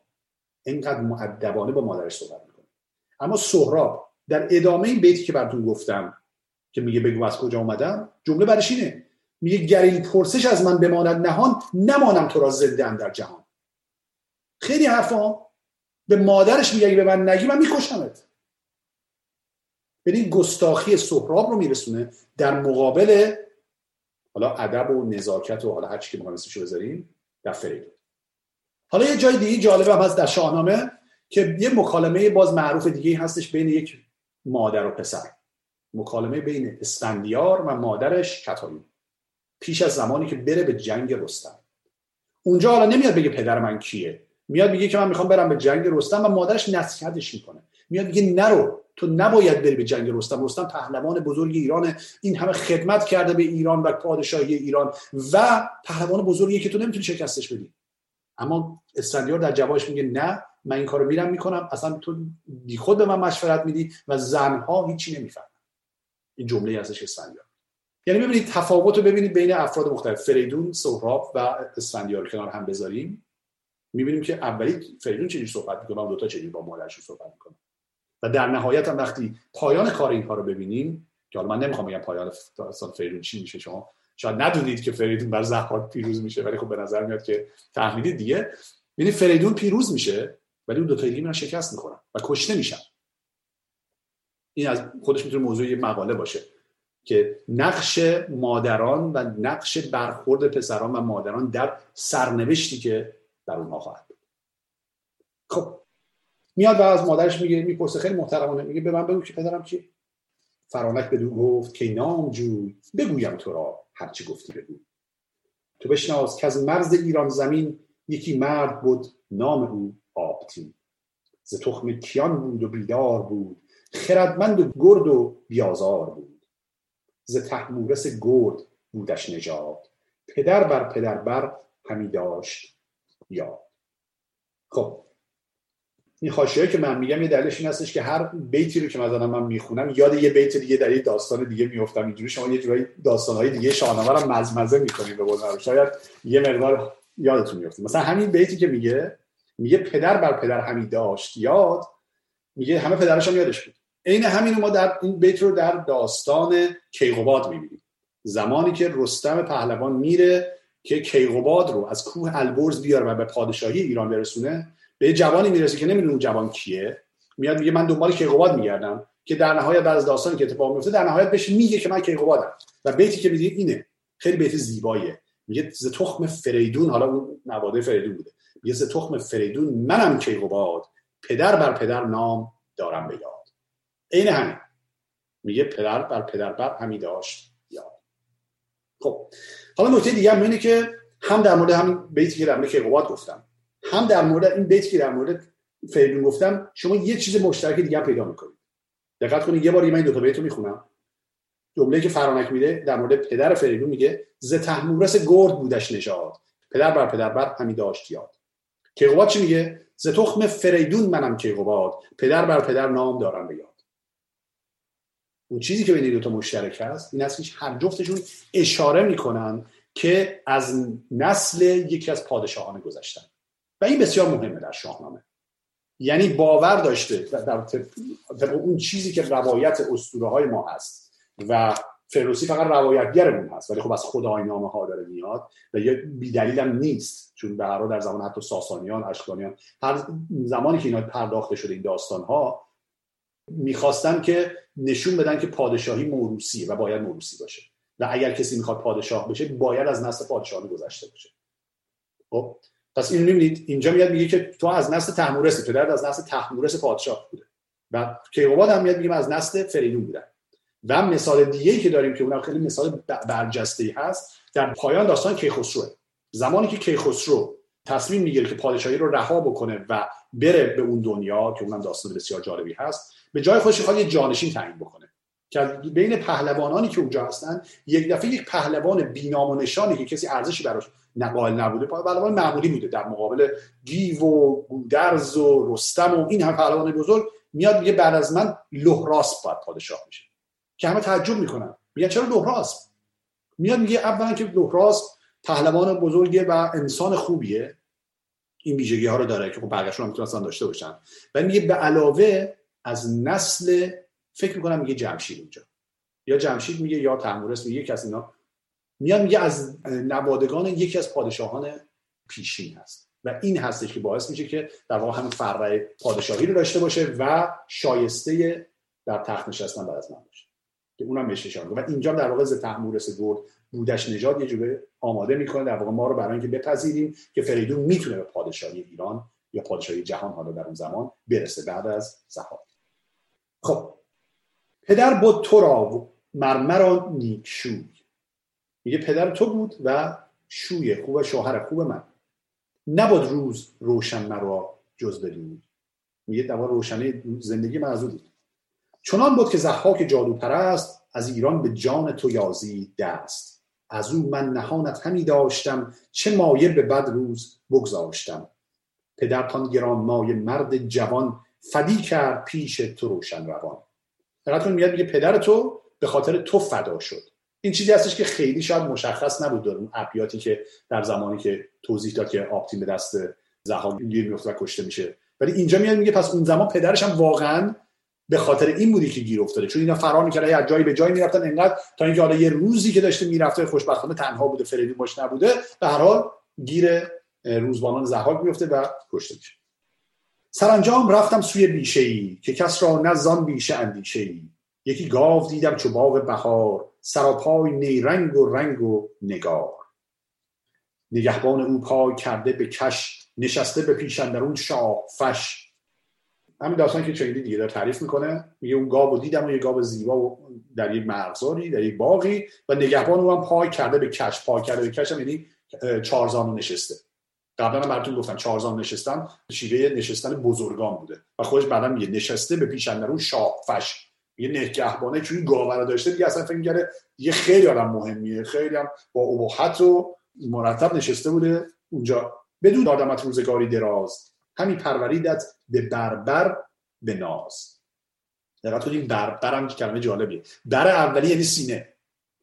اینقدر معدبانه با مادرش صحبت می‌کنه. اما سهراب در ادامه این بیتی که براتون گفتم که میگه بگو از کجا اومدم جمله برش اینه. میگه گر این پرسش از من بماند نهان نمانم تو را زنده در جهان. خیلی حرفا. به مادرش میگه به من نگی من میکشمت. ببین گستاخی سهراب رو میرسونه در مقابل حالا ادب و نزاکت و حالا هر چی که می‌خوایم بذاریم در فرید حالا یه جای دیگه جالب هم هست در شاهنامه که یه مکالمه باز معروف دیگه هستش بین یک مادر و پسر. مکالمه بین اسفندیار و مادرش کتایی. پیش از زمانی که بره به جنگ رستم. اونجا حالا نمیاد بگه پدر من کیه. میاد میگه که من می‌خوام برم به جنگ رستم و مادرش نصیحتش می‌کنه. میاد میگه نرو. تو نباید بری به جنگ رستم. رستم پهلوان بزرگ ایران. این همه خدمت کرده به ایران و پادشاهی ایران و پهلوان بزرگی که تو نمی‌تونی شکستش بدی. اما اسفندیار در جوابش میگه نه. من این کارو میرم می‌کنم. اصلا تو خود به من مشورت میدی و زنها هیچی نمی‌فهمن. این جمله ازش اسفندیار. یعنی ببینید تفاوت رو ببینید بین افراد مختلف. فریدون سهراب و اسفندیار کنار هم بذاریم. می‌بینیم که اولی فریدون چجوری صحبت می‌کنه و دوتا چجوری با مادرشون صحبت می‌کنه. و در نهایت هم وقتی پایان کار اینها رو ببینیم که حالا من نمی‌خوام بگم پایان داستان فریدون چی میشه شما شاید ندونید که فریدون بر زحاک پیروز میشه ولی خب به نظر میاد که تحمیلی دیگه. یعنی فریدون پیروز میشه. ولی اون دو تا دیگه میرن شکست می‌خورن و کشته میشن این از خودش می‌تونه موضوع یه مقاله باشه که نقش مادران و نقش برخورد پسران و مادران در سرنوشتی که در اونها خواهد بود. خب میاد و از مادرش میگه می‌پرسه خیلی محترمانه میگه به من بگو که پدرم کی فرانک بدو گفت که نام جوی بگویم تو را هرچی گفتی بگو. تو بشناس که از مرز ایران زمین یکی مرد بود نام او آبتین ز تخم کیان بود و بیدار بود. خردمند و گرد و بیازار بود. ز تحمورس گرد بودش نژاد. پدر بر پدر بر همی داشت یا خب این حاشیه که من میگم یه دلیلش این هستش که هر بیتی رو که مثلا من می‌خونم یاد یه بیت دیگه در یه داستان دیگه میفتم اینجوری شما یه جورایی داستانهای دیگه شاهنامه رو مزمزه می‌کنید به قول شاید یه مقدار یادتون میفته مثلا همین بیتی که میگه میگه پدر بر پدر همی داشت یاد میگه همه پدرش هم یادش بود. عین همین ما در این بیت رو در داستان کیقوباد می‌بینیم. زمانی که رستم پهلوان میره که کیقوباد رو از کوه البرز بیاره و به پادشاهی ایران برسونه به جوانی می‌رسه که نمی‌دونه اون جوان کیه. میاد میگه من دنبال کیقوباد میگردم که در نهایت بعد از داستانی که اتفاق میفته در نهایت بهش میگه که من کیقوبادم. و بیتی که میگه اینه. خیلی بیت زیباییه. میگه ز تخم فریدون حالا اون نواده فریدون بوده. میگه ز تخم فریدون منم کیقوباد پدر بر پدر نام دارم به یاد. عین همین. میگه پدر بر پدر بر همی داشت یاد. خب حالا نکته دیگه هم اینه که هم در مورد همین بیتی که در مورد کیقوباد گفتم هم در مورد این بیتی که در مورد فریدون گفتم شما یه چیز مشترک دیگه پیدا می‌کنید. دقت کنید یه بار من این دو تا بیت رو می‌خونم. جمله که فرانک میده در مورد پدر فریدون میگه ز تحمورس گرد بودش نژاد. پدر بر پدر بر همی داشت یاد. کیقوباد چی میگه؟ ز تخم فریدون منم کیقوباد پدر بر پدر نام دارم به یاد. اون چیزی که بین دو تا مشترک هست این است که هر جفتشون اشاره می‌کنن که از نسل یکی از پادشاهان گذشتن. و این بسیار مهمه در شاهنامه. یعنی باور داشته در اون چیزی که روایت اسطوره های ما هست. و فردوسی فقط روایتگرمون هست ولی خب از خدای نامه ها داره میاد و یه بیدلیل هم نیست چون به در زمان حتی ساسانیان اشکانیان هر زمانی که اینا پرداخته شده این داستان ها می‌خواستن که نشون بدن که پادشاهی موروسیه و باید موروسی باشه. و اگر کسی می‌خواد پادشاه بشه باید از نسل پادشاهی گذشته باشه. خب پس اینو می‌بینید اینجا میاد میگه که تو از نسل تحمورسی پدرت از نسل تحمورس پادشاه بوده. و کیقوباد هم میاد میگه از نسل فریدون بودن و مثال دیگه که داریم که اونم خیلی مثال برجسته ای هست در پایان داستان کیخسروه زمانی که کیخسرو تصمیم می‌گیره که پادشاهی رو رها بکنه و بره به اون دنیا که اونم داستان بسیار جالبی هست به جای خودش یه جانشین تعیین بکنه. که بین پهلوانانی که اونجا هستن یک دفعه یک پهلوان بینام و نشانی که کسی ارزشی براش نقال نبوده پهلوان معمولی بوده در مقابل گیو و گودرز و رستم و این هم پهلوان بزرگ میاد میگه بعد از من لهراس باید پادشاه میشه که همه تعجب می‌کنن. میگن چرا لهراس میاد میگه اولا که لهراس پهلوان بزرگه و انسان خوبیه. این ویژگی ها رو داره که خب بقیه‌شون هم می‌تونن داشته باشن. و میگه به علاوه از نسل فکر می‌کنم میگه جمشید اونجا یا جمشید میگه یا تحمورس میگه کسی اینا. میاد میگه از نوادگان یکی از پادشاهان پیشین هست. و این هستش که باعث میشه که در واقع همین فرع پادشاهی رو داشته باشه و شایسته در تخت نشستن بعد از من باشه. که اونم بهش و اینجا در واقع ز تحمورس گرد بودش نژاد یه جوری آماده می‌کنه در واقع ما رو برای اینکه بپذیریم که فریدون می‌تونه به پادشاهی ایران یا پادشاهی جهان حالا در اون زمان برسه بعد از زحاک خب پدر بود تو را مرمرا نیک شوی. میگه پدر تو بود و شوی خوب شوهر خوب من. نبود روز روشن مرا جز بدون. میگه دوا روشنی زندگی من از او بود. چنان بود که زحاک جادو پرست از ایران به جان تو یازی دست. از او من نهانت همی داشتم چه مایه به بد روز بگذاشتم. پدرتان گران مایه مرد جوان فدی کرد پیش تو روشن روان دقت میاد میگه پدر تو به خاطر تو فدا شد. این چیزی هستش که خیلی شاید مشخص نبود در اون ابیاتی که در زمانی که توضیح داد که آپتین به دست زها گیر میفته و کشته میشه. ولی اینجا میاد میگه پس اون زمان پدرش هم واقعا به خاطر این بودی که گیر افتاده چون اینا فرار می‌کردن از جایی به جایی می‌رفتن انقدر تا اینکه حالا یه روزی که داشته می‌رفته خوشبختانه تنها بوده فریدون باش نبوده به هر حال گیر روزبانان زحاک میفته و کشته میشه سرانجام رفتم سوی بیشه ای که کس را نزان بیشه اندیشه ای یکی گاو دیدم چو باغ بهار سراپای نیرنگ و رنگ و نگار. نگهبان او پای کرده به کش نشسته به پیش اون شاه فش همین داستان که چنگی دیگه داره تعریف می‌کنه. میگه اون گاو دیدم و یه گاو زیبا و در یک مرغزاری در یک باغی و نگهبان او هم پای کرده به کش پای کرده به کش هم یعنی چارزانو نشسته. قبلا هم براتون گفتم چارزان نشستن شیوه نشستن بزرگان بوده و خودش بعدا میگه نشسته به پیش اندرون شافش یه نگهبانه چون گاوه داشته دیگه اصلا فکر کرده یه خیلی آدم مهمیه. خیلی هم با ابهت و مرتب نشسته بوده. اونجا بدون آدمت روزگاری دراز. همین پروریدت به بربر به ناز. دقیقا کنیم بربر هم کلمه جالبیه. بر اولی یعنی سینه.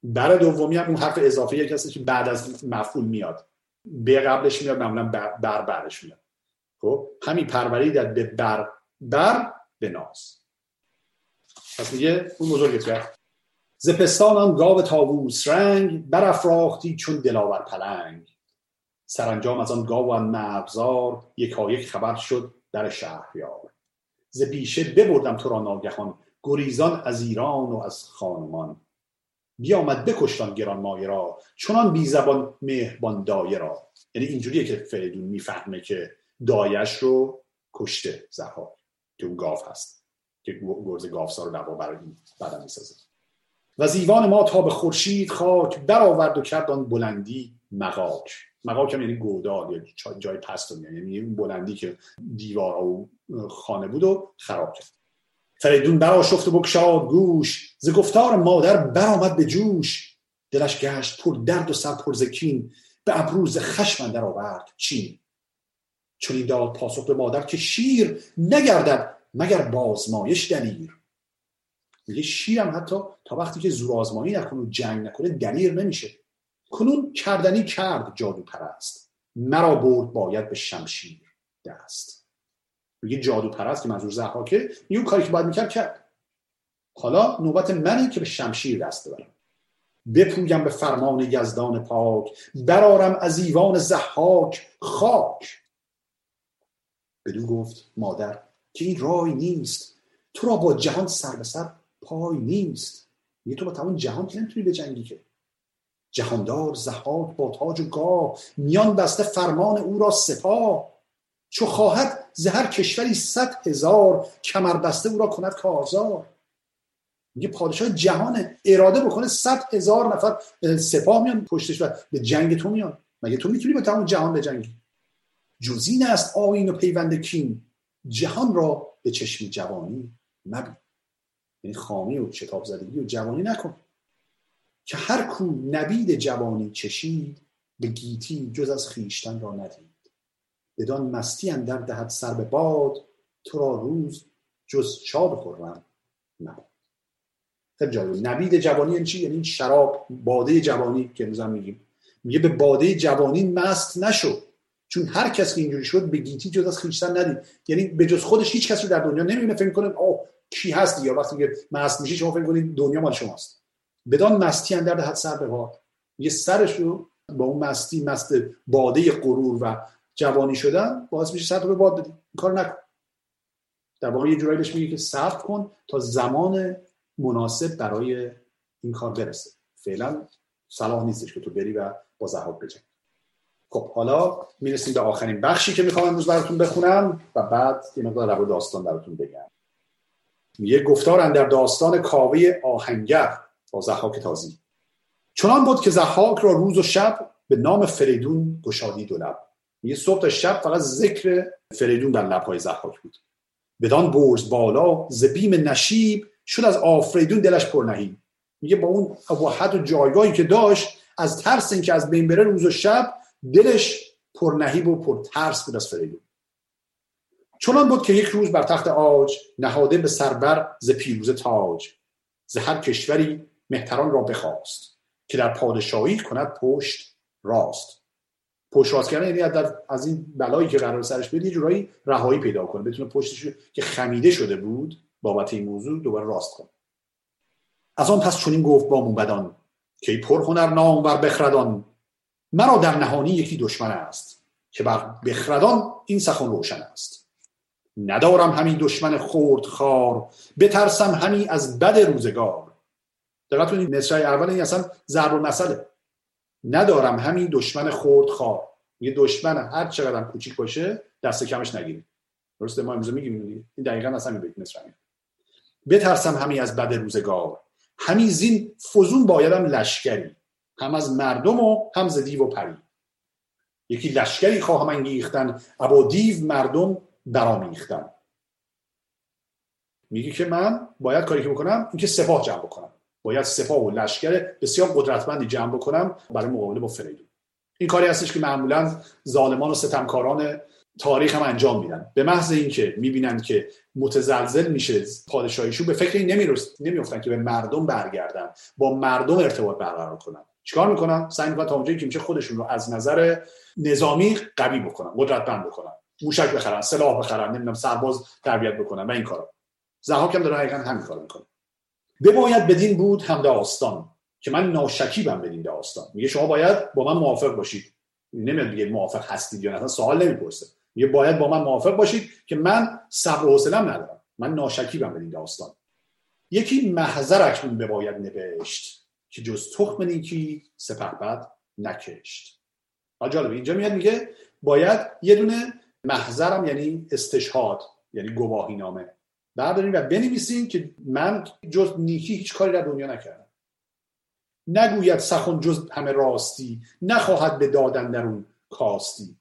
بر دومی هم اون حرف اضافه یک هست که بعد از مفعول میاد. به قبلش میاد معمولا بر برش میاد. خب همین پروریدت به بر به ناز. پس میگه اون بزرگت کرد ز پستانم گاو تاووس رنگ برافراختی چون دلاور پلنگ. سرانجام از آن گاو و مبزار یک خبر شد در شهریار. ز بیشه ببردم تو را ناگهان گریزان از ایران و از خانمان. بیامد بکشتان گران مایه را چنان بی زبان مهربان دایه را. یعنی اینجوریه که فریدون می‌فهمه که دایش رو کشته زها که اون گاف هست که گرز گافسا رو دوا برای این بعدا می‌سازه. و زیوان ما تا به خورشید خاک برآورد و کرد آن بلندی مقاک مقاک یعنی گودال یا جای پست یعنی اون بلندی که دیوار و خانه بود و خراب کرد. فریدون براشفت و بکشاد گوش. ز گفتار مادر برآمد به جوش. دلش گشت پر درد و سر پر زکین. به ابروز خشم در آورد چین. چون داد پاسخ به مادر که شیر نگردد مگر بازمایش دلیر میگه شیرم حتی تا وقتی که زور آزمایی نکنه جنگ نکنه دلیر نمیشه. کنون کردنی کرد جادو پرست. مرا برد باید به شمشیر دست. میگه جادو پرست که منظور زحاکه اون کاری که باید می‌کرد کرد. حالا نوبت منی که به شمشیر دست ببرم. بپویم به فرمان یزدان پاک. برارم از ایوان زحاک خاک. بدو گفت مادر که این رای نیست. تو را با جهان سر به سر پای نیست. یه تو با تمام جهان که نمی‌تونی به جنگی که. جهاندار زحاک با تاج و گاه میان بسته فرمان او را سپاه چو خواهد زهر کشوری صد هزار کمر بسته او را کند کارزار. میگه پادشاه جهان اراده بکنه صد هزار نفر سپاه میان پشتش و به جنگ تو میان. مگه تو می‌تونی با تمام جهان به جنگی؟ جزین است آین و پیوند کین. جهان را به چشم جوانی مبین. یعنی خامی و شتاب زدگی و جوانی نکن. که هر کو نبید جوانی چشید به گیتی جز از خیشتن را ندید. بدان مستی اندر دهد سر به باد تو را روز جز شاد خورم نبود خیلی جالب نبید جوانی یعنی چی؟ یعنی شراب باده جوانی که امروز میگیم. میگه به باده جوانی مست نشو. چون هر کس که اینجوری شد به گیتی جز از خیشتن ندید. یعنی به جز خودش هیچ کس رو در دنیا نمی‌بینه. فکر کنه اوه کی هست یا وقتی که مست میشه شما فکر کنید دنیا مال شماست. بدان مستی اندر دهد سر به باد یه سرش رو با اون مستی مست باده غرور و جوانی شدن باعث میشه سر به باد بدی. کار نکن. در واقع یه جورایی بهش میگه که صبر کن تا زمان مناسب برای این کار برسه. فعلا صلاح نیستش که تو بری و با زهاب بجنگ خب حالا می‌رسیم به آخرین بخشی که می‌خوام امروز براتون بخونم و بعد یه مقدار رو داستان براتون بگم. یه گفتار در داستان کاوه آهنگر با زحاک تازی. چنان بود که زحاک را روز و شب به نام فریدون گشادی دو لب. یه صبح تا شب فقط ذکر فریدون در لبهای زحاک بود. بدان برز بالا زبیم نشیب شد از آفریدون دلش پر نهی میگه با اون ابهت و جایگاهی که داشت از ترس اینکه از بین بره روز و شب دلش پر نهیب و پر ترس بود از فریدون. چنان بود که یک روز بر تخت آج نهاده به سربر ز پیروز تاج ز هر کشوری مهتران را بخواست که در پادشاهی کند پشت راست. پشت کردن یعنی از این بلایی که قرار سرش بیاد یه جورایی رهایی پیدا کنه. بتونه پشتش که خمیده شده بود بابت این موضوع دوباره راست کنه. از آن پس چنین گفت با موبدان که پر هنر نام بر بخردان مرا در نهانی یکی دشمن است که بر بخردان این سخن روشن است. ندارم همین دشمن خورد خار بترسم همین از بد روزگار. دقت کنید مصرع اول این اصلا ضرب المثله. ندارم همین دشمن خورد خار یه دشمن هر چقدر کوچیک باشه دست کمش نگیرید. درسته؟ ما امروز میگیم این دقیقا اصلا میگه مصرع بترسم همین از بد روزگار. همین زین فزون بایدم لشکری. هم از مردم و هم ز دیو و پری. یکی لشکری خواهم انگیختن ابا دیو مردم برامیختن میگه که من باید کاری که بکنم اینکه سپاه جمع بکنم. باید سپاه و لشکر بسیار قدرتمندی جمع بکنم برای مقابله با فریدون. این کاری هستش که معمولا ظالمان و ستمکاران تاریخ هم انجام میدن. به محض اینکه می‌بینند که متزلزل میشه پادشاهیشون به فکر این نمیفتن که به مردم برگردن با مردم ارتباط برقرار کنن. چیکار می‌کنن؟ سعی می‌کنن تا اونجایی که میشه خودشون رو از نظر نظامی قوی بکنن قدرتمند بکنن. موشک بخرن سلاح بخرن نمی‌دونم سرباز تربیت بکنن و این کارا. زهاک هم داره حقیقا همین کارو می‌کنه. بباید بدین بود هم داستان که من ناشکیبم بدین داستان میگه شما باید با من موافق باشید. نمیاد میگه موافق هستید یا نه سوال نمی‌پرسه. میگه باید با من موافق باشید که من صبر و حوصله‌ام ندارم. من ناشکیبم بدین داستان یکی محضر اکنون بباید نوشت. که جز تخم نیکی سپهبد نکشت. جالبه. اینجا میاد میگه باید یه دونه محضرم یعنی استشهاد یعنی گواهی نامه بردارین و بنویسین که من جز نیکی هیچ کاری در دنیا نکردم. نگوید سخن جز همه راستی نخواهد به دادن در اون کاستی.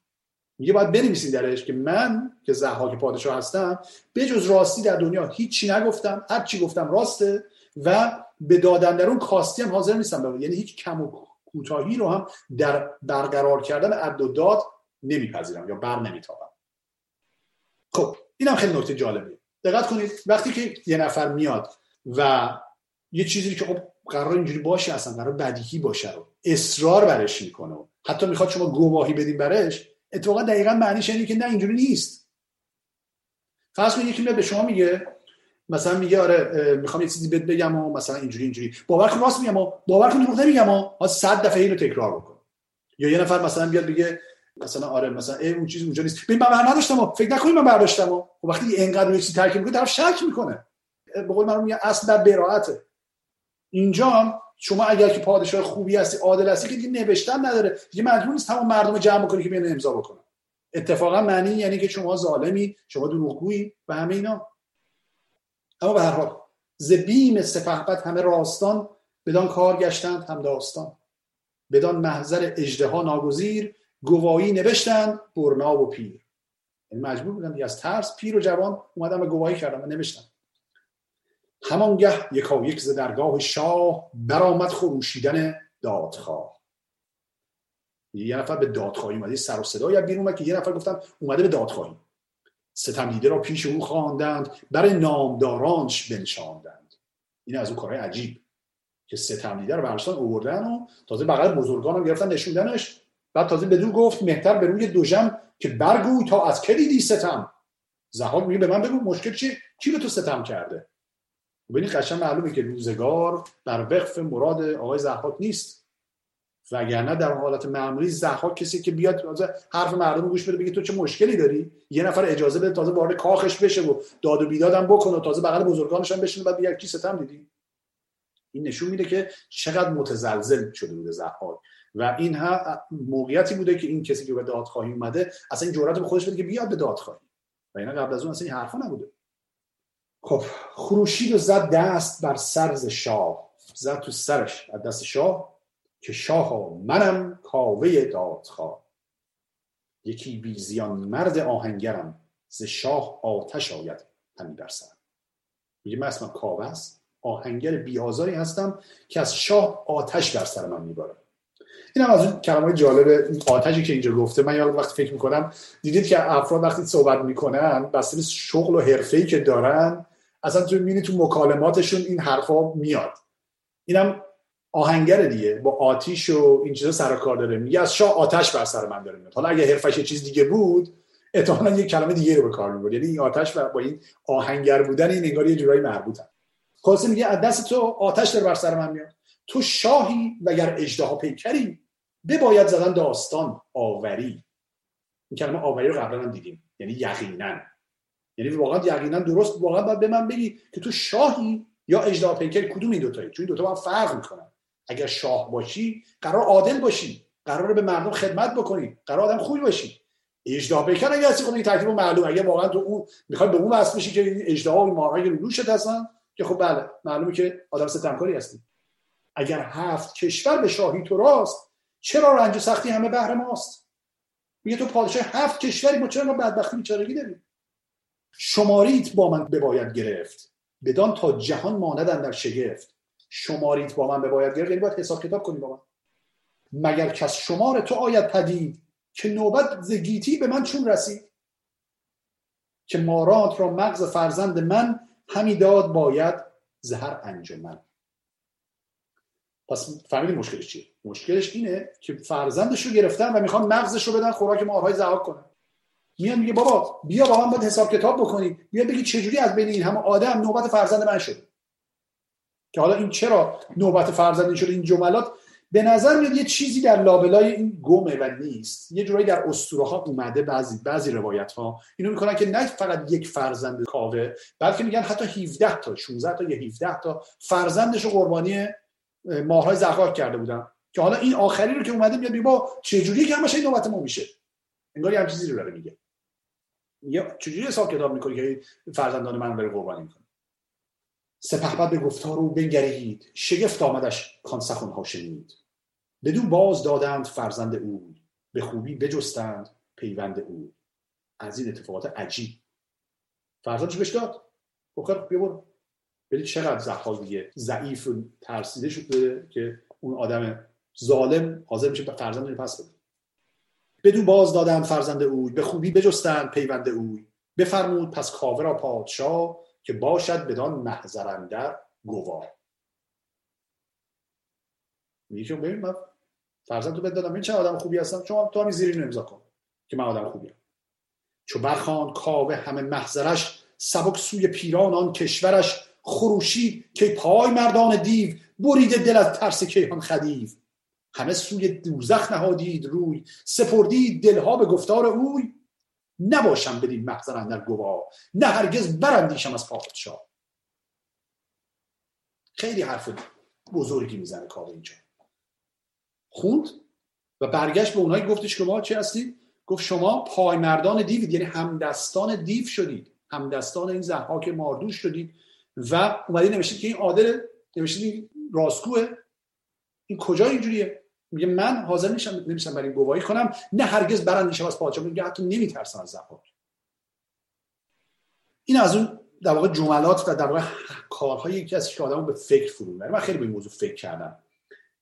میگه باید بنویسین درش که من که که پادشاه هستم به جز راستی در دنیا هیچی نگفتم هر چی گفتم راسته و به دادن در اون کاستی هم حاضر نیستم یعنی هیچ کم و کوتاهی رو هم در برقرار کردن عد و داد نمیپذیرم یا بر نمیتابم خب این هم خیلی نکته جالبه دقت کنید وقتی که یه نفر میاد و یه چیزی که خب قرار اینجوری باشه اصلا قرار بدیهی باشه رو اصرار برش می‌کنه حتی می‌خواد شما گواهی بدین برش اتفاقا دقیقا معنیش اینه که نه اینجوری نیست. فرض کنید یکی به شما میگه مثلا میگه آره می‌خوام یه چیزی بهت بگم و مثلا اینجوری اینجوری. باور کن راست میگم و باور کن دروغ نمیگم و 100 دفعه اینو تکرار بکن. یا یه نفر مثلا بیاد بگه مثلا آره مثلا ای اون چیز اونجا نیست. ببین من بر نداشتم و فکر نکنید من برداشتم و خب وقتی اینقدر روی چیزی ترکیب می‌کنه طرف شک می‌کنه. به قول من میگه اصل در براءته اینجا شما اگر که پادشاه خوبی هستی عادل هستی که دیگه نوشتن نداره. دیگه مجبور نیست تمام مردم جمع کنی که بیان امضا بکنن. اتفاقا معنی یعنی که شما ظالمی شما دروغگویی و همه اینا. اما به هر حال ز بیم سپهبد همه راستان بدان کار گشتند هم داستان. بدان محضر اجدها ناگزیر گواهی نوشتند برنا و پیر. یعنی مجبور بودن از ترس پیر و جوان اومدن و گواهی کردن و نوشتن همانگه یکا یک ز درگاه شاه برآمد خروشیدن دادخواه. یه نفر به دادخواهی اومده سر و صدای بیرون اومد که یه نفر گفتن اومده به دادخواهی. ستمیده را پیش او خواندند برای نامدارانش بنشاندند. این از اون کارهای عجیب که ستمیده رو برشتان اووردن و تازه بغل بزرگان رو گرفتن نشوندنش. بعد تازه بدون گفت مهتر به روی دوژم که برگوی تا از که دیدی ستم؟ زهاد میگه به من بگو مشکل چی؟ کی به تو ستم کرده؟ ببینید قشنگ معلومه که روزگار بر وقف مراد آقای زهاد نیست. وگرنه در حالت معمولی زحاک کسی که بیاد حرف مردم گوش بده بگه تو چه مشکلی داری؟ یه نفر اجازه بده تازه وارد کاخش بشه و داد و بیدادم بکنه و تازه بغل بزرگانش هم بشینه بعد بگه کی ستم دیدی؟ این نشون میده که چقدر متزلزل شده بوده زحاک. و این ها موقعیتی بوده که این کسی که به دادخواهی اومده اصلا این جرأت به خودش بده که بیاد به دادخواهی. و اینا قبل از اون اصلا این حرفا نبوده. خب خروشید و زد دست بر سرز شاه. زد تو سرش از دست شاه. که شاه منم کاوه دادخواه. یکی بیزیان مرد آهنگرم ز شاه آتش آید همی بر سر. میگه من اسمم کاوه است آهنگر بیازاری هستم که از شاه آتش بر سر من میبارم این هم از اون کلمه جالب آتشی که اینجا گفته. من یاد وقتی فکر می‌کنم دیدید که افراد وقتی صحبت می‌کنن بسته به شغل و حرفه‌ای که دارن اصلا تو می‌بینی تو مکالماتشون این حرفا میاد. اینم آهنگر دیگه. با آتیش و این چیزا سر کار داره. میگه از شاه آتش بر سر من داره میاد. حالا اگه حرفش یه چیز دیگه بود احتمالاً یه کلمه دیگه رو به کار می‌برد. یعنی این آتش با این آهنگر بودن این انگار یه جورایی مربوطه خلاصه میگه از دست تو آتش داره بر سر من میاد. تو شاهی و اگر اجدها پیکری بباید زدن داستان آوری. این کلمه آوری رو قبلا هم دیدیم. یعنی یقینا. یعنی واقعا یقینا درست. واقعا باید به من بگی که تو شاهی یا اجدها پیکری کدوم این دوتایی؟ چون این دوتا با فرق می‌کنن. اگر شاه باشی قرار عادل باشی. قرار به مردم خدمت بکنی. قرار آدم خوبی باشی. اجدها پیکر اگه هستی خب این ترتیب معلوم اگه واقعا تو اون می‌خوای به اون وصل بشی که این اجدها و مارهای روشت هستن که خب بله معلومه که آدم ستمکاری هستی. اگر هفت کشور به شاهی تو راست چرا رنج سختی همه بهر ماست؟ میگه تو پادشاه هفت کشوری ما چرا بدبختی بیچارگی داریم؟ شماریت با من بباید گرفت. بدان تا جهان ماندن در شگفت. شماریت با من بباید گرفت یعنی باید حساب کتاب کنی با من. مگر کس شمار تو آید پدید که نوبت زگیتی به من چون رسید؟ که مارات را مغز فرزند من همی داد باید زهر انجمن پس فهمیدی مشکلش چیه؟ مشکلش اینه که فرزندش رو گرفتن و می‌خوان مغزش رو بدن خوراک مارهای زهاک کنن. میان میگه بابا بیا با من باید حساب کتاب بکنی. بیا بگی چجوری از بین این همه آدم نوبت فرزند من شد که حالا این چرا نوبت فرزند شده این جملات؟ به نظر میاد یه چیزی در لابلای این گمه و نیست. یه جورایی در اسطوره ها اومده بعضی بعضی روایت ها اینو می‌کنن که نه فقط یک فرزند کاوه بلکه میگن حتی 17 تا 16 تا یا 17 تا فرزندش قربانی ماهای زخاک کرده بودن. که حالا این آخری رو که اومده میاد با چه جوری که همش این نوبت ما میشه؟ انگار هم چیزی رو داره میگه. میگه چجوری حساب کتاب می‌کنی که فرزندان من بره قربانی می‌کنه؟ سپهبد به گفتار او بنگرید. شگفت آمدش کان ها شنید بدون باز دادند فرزند او. به خوبی بجستند پیوند او. از این اتفاقات عجیب. فرزندش بهش داد؟ بخیر بیا برو. ولی چقدر زحاک دیگه. ضعیف ترسیده شده که اون آدم ظالم حاضر میشه فرزند پس بده. بدون باز دادند فرزند اوی به خوبی بجستند پیوند اوی بفرمود پس کاوه را پادشاه که باشد بدان محضرندر گواه. میگه که ببین من فرزند تو دادم این چه آدم خوبی هستم؟ شما تو زیرین امضا کن که من آدم خوبیم. چو برخان کاوه همه محضرش سبک سوی پیران آن کشورش خروشی که پای مردان دیو بریده دل از ترس کیهان خدیو. همه سوی دوزخ نهادید روی سپردید دلها به گفتار اوی. نباشم بدین محضر در گواه. نه هرگز برندیشم از پادشاه. خیلی حرف بزرگی می‌زنه کاوه اینجا. خوند و برگشت به اونایی گفتش که ما چه هستید گفت شما پای مردان دیوید یعنی همدستان دیو شدید. همدستان این زحاک ماردوش شدید. و اومدی نوشتید که این عادل نوشتید این راستگوه. این کجا اینجوریه؟ میگه من حاضر میشم نمیشم برای گواهی کنم نه هرگز برندیشم از پادشاه. میگه حتی نمیترسم از زحاک این از اون در واقع جملات و در واقع کارهای یکی از که به فکر فرو من خیلی به این موضوع فکر کردم.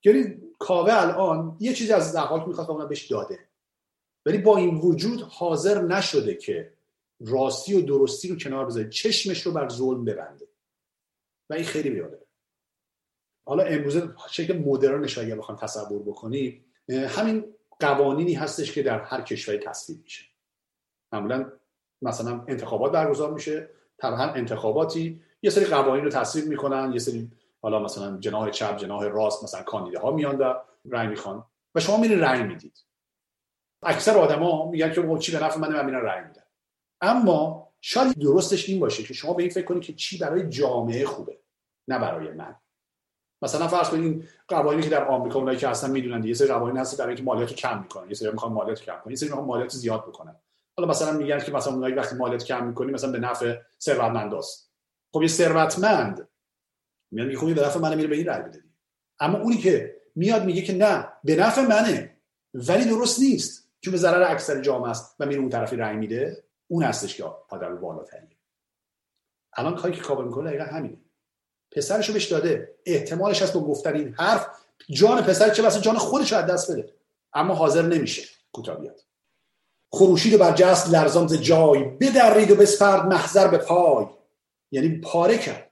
یعنی کاوه الان یه چیزی از زحاک می‌خواد اون بهش داده. ولی با این وجود حاضر نشده که راستی و درستی رو کنار بذاره. چشمش رو بر ظلم ببنده. و این خیلی بیاده حالا امروزه شکل مدرنش اگر بخوام تصور بکنی همین قوانینی هستش که در هر کشوری تصویب میشه. معمولا مثلا انتخابات برگزار میشه طبعا انتخاباتی یه سری قوانین رو تصویب می‌کنن یه سری حالا مثلا جناح چپ جناح راست مثلا کاندیداها میان و رأی می‌خوان و شما میرین رأی می‌دید. اکثر آدما میگن که چی به نفع منه من میرم رأی میدم. اما شاید درستش این باشه که شما به این فکر کنید که چی برای جامعه خوبه نه برای من. مثلا فرض کنید قوانینی که در آمریکا اونایی که اصلا می‌دونن یه سری قوانین هست برای اینکه مالیات کم می‌کنن یه سری می‌خوان مالیات کم کنن یه سری می‌خوان مالیات زیاد بکنن. حالا مثلا میگن که مثلا اونایی وقتی مالیات کم می‌کنی مثلا به نفع ثروتمنداست خب یه ثروتمند میاد میگه خب به نفع منه میره به این رأی بده اما اونی که میاد میگه که نه به نفع منه ولی درست نیست. چون به ضرر اکثر جامعه است و میره اون طرفی رأی میده. اون هستش که آدم بالاتریه الان کاری که کابل می‌کنه دقیقا همینه. پسرشو بهش داده. احتمالش هست با گفتن این حرف جان پسر چه واسه جان خودش از دست بده. اما حاضر نمیشه کوتاه بیاد. خروشید بر جست لرزان ز جای بدرید و بسپرد محضر به پای. یعنی پاره کرد.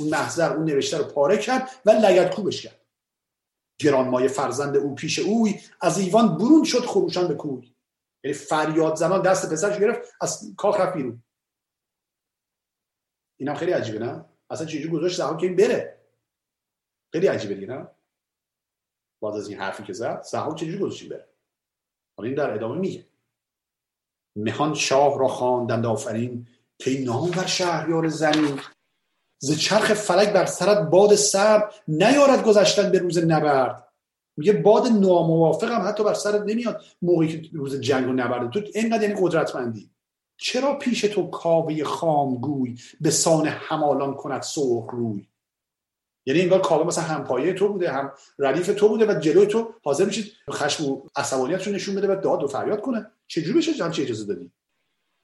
اون محضر اون نوشته رو پاره کرد و لگد کوبش کرد. گرانمایه فرزند او پیش اوی از ایوان برون شد خروشان به کوی. یعنی فریاد زنان دست پسرش گرفت از کاخ رفت بیرون. اینم خیلی عجیبه نه؟ اصلا چجوری گذاشت زمان که این بره؟ خیلی عجیبه دیگه نه؟ بعد از این حرفی که زد زهاک چجوری بره؟ حالا این در ادامه میگه. مهان شاه را خواندند آفرین که نام بر شهریار زمین. ز چرخ فلک بر سرت باد سر نیارد گذشتن به روز نبرد. میگه باد ناموافق هم حتی بر سرت نمیاد موقعی که روز جنگ و نبرد. تو اینقدر یعنی قدرتمندی. چرا پیش تو کاوه خامگوی به سان همالان کند سرخ روی؟ یعنی انگار کاوه مثلا همپایه تو بوده هم ردیف تو بوده و جلوی تو حاضر میشید خشم و عصبانیت رو نشون بده و داد و فریاد کنه. چجوری بشه همچی اجازه دادی؟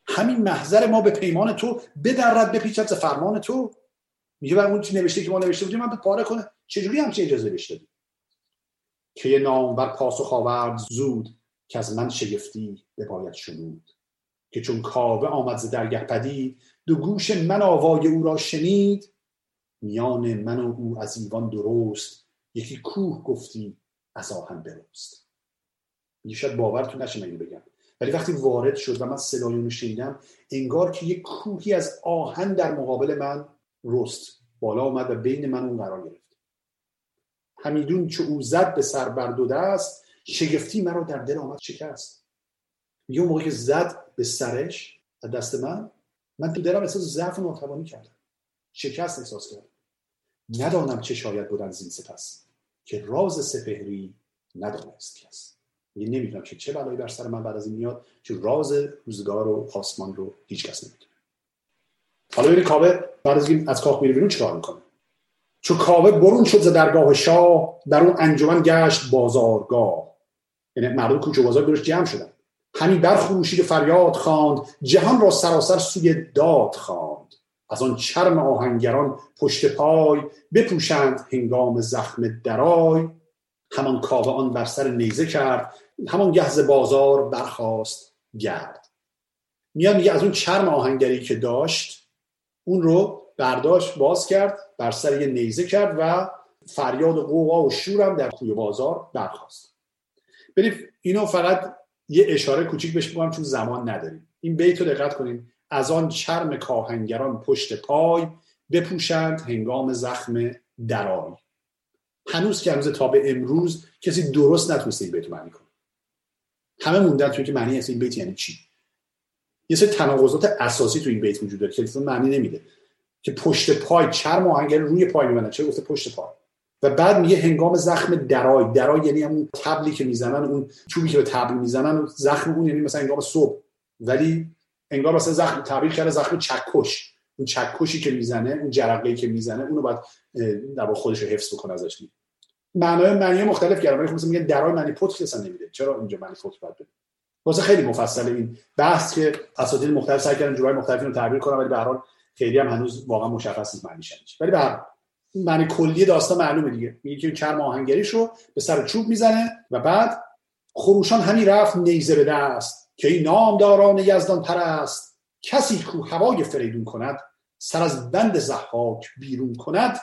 همین محضر ما به پیمان تو بدرد بپیچد فرمان تو. میگه بر اون نوشته که ما نوشته بودیم من به پاره کنه. چجوری همچی اجازه بهش دادی؟ که یه نام بر پاسخ آورد زود که از من شگفتی باید شنود. که چون کاوه آمد ز درگه پدید دو گوش من آوای او را شنید میان من و او از ایوان درست یکی کوه گفتی از آهن برست یه شاید باورتون نشه من بگم. ولی وقتی وارد شد و من صدای اونو شنیدم انگار که یک کوهی از آهن در مقابل من رست بالا اومد و بین من اون قرار گرفت. همیدون چه او زد به سر بر دو دست شگفتی مرا در دل آمد شکست. میگه اون موقع که زد به سرش از دست من. من تو دلم احساس ضعف و ناتوانی کردم. شکست احساس کردم. ندانم چه شاید بودن زین سپس. که راز سپهری ندانست کس. یه نمی‌دونم که چه بلایی بر سر من بعد از این میاد چون راز روزگار و آسمان رو هیچ کس نمی‌دونه. حالا ببینید کاوه بعد از این از کاخ میره بیرون چیکار می‌کنه؟ چون کاوه برون شد ز درگاه شاه در اون انجمن گشت بازارگاه. یعنی مردم کوچه بازار درش جمع شدن. همین برخروشید فریاد خواند جهان را سراسر سوی داد خواند. از آن چرم آهنگران پشت پای بپوشند هنگام زخم درای. همان کاوه آن بر سر نیزه کرد همان گهز بازار برخواست گرد. میاد میگه از اون چرم آهنگری که داشت اون رو برداشت باز کرد بر سر یه نیزه کرد و فریاد و قوقا و شورم در کوی بازار برخواست بریم اینو فقط یه اشاره کوچیک بهش بگم چون زمان نداریم. این بیت رو دقت کنیم. از آن چرم کاهنگران پشت پای بپوشند هنگام زخم درای. هنوز که هنوز تا به امروز کسی درست نتونسته این بیت معنی کنه. همه موندن توی که معنی این بیت یعنی چی؟ یه سری تناقضات اساسی تو این بیت وجود داره که معنی نمیده. که پشت پای چرم آهنگر روی پای میبندن. چه گفته پشت پای؟ و بعد میگه هنگام زخم درای. درای یعنی همون تبلی که می‌زنن اون چوبی که به تبل می‌زنن زخم اون یعنی مثلا هنگام صبح. ولی انگار مثلا زخم تعبیر کرده زخم چکش. اون چکشی که می‌زنه اون جرقه‌ای که می‌زنه اونو باید در خودش رو حفظ بکنه ازش معنای معنی مختلف کردن ولی خب میگه درای معنی پتک اصلا نمیده. چرا اینجا معنی پتک بده؟ واسه خیلی مفصل این بحث که اساتید مختلف سعی کردن جورای مختلفی رو تعبیر کنن ولی به هر حال خیلی هم هنوز واقعا مشخص نیست معنیش ولی به هر معنی کلی داستان معلومه دیگه. میگه که چرم آهنگریش رو به سر چوب می‌زنه و بعد خروشان همی رفت نیزه به دست که این نامداران یزدان پرست کسی کو هوای فریدون کند سر از بند زحاک بیرون کند.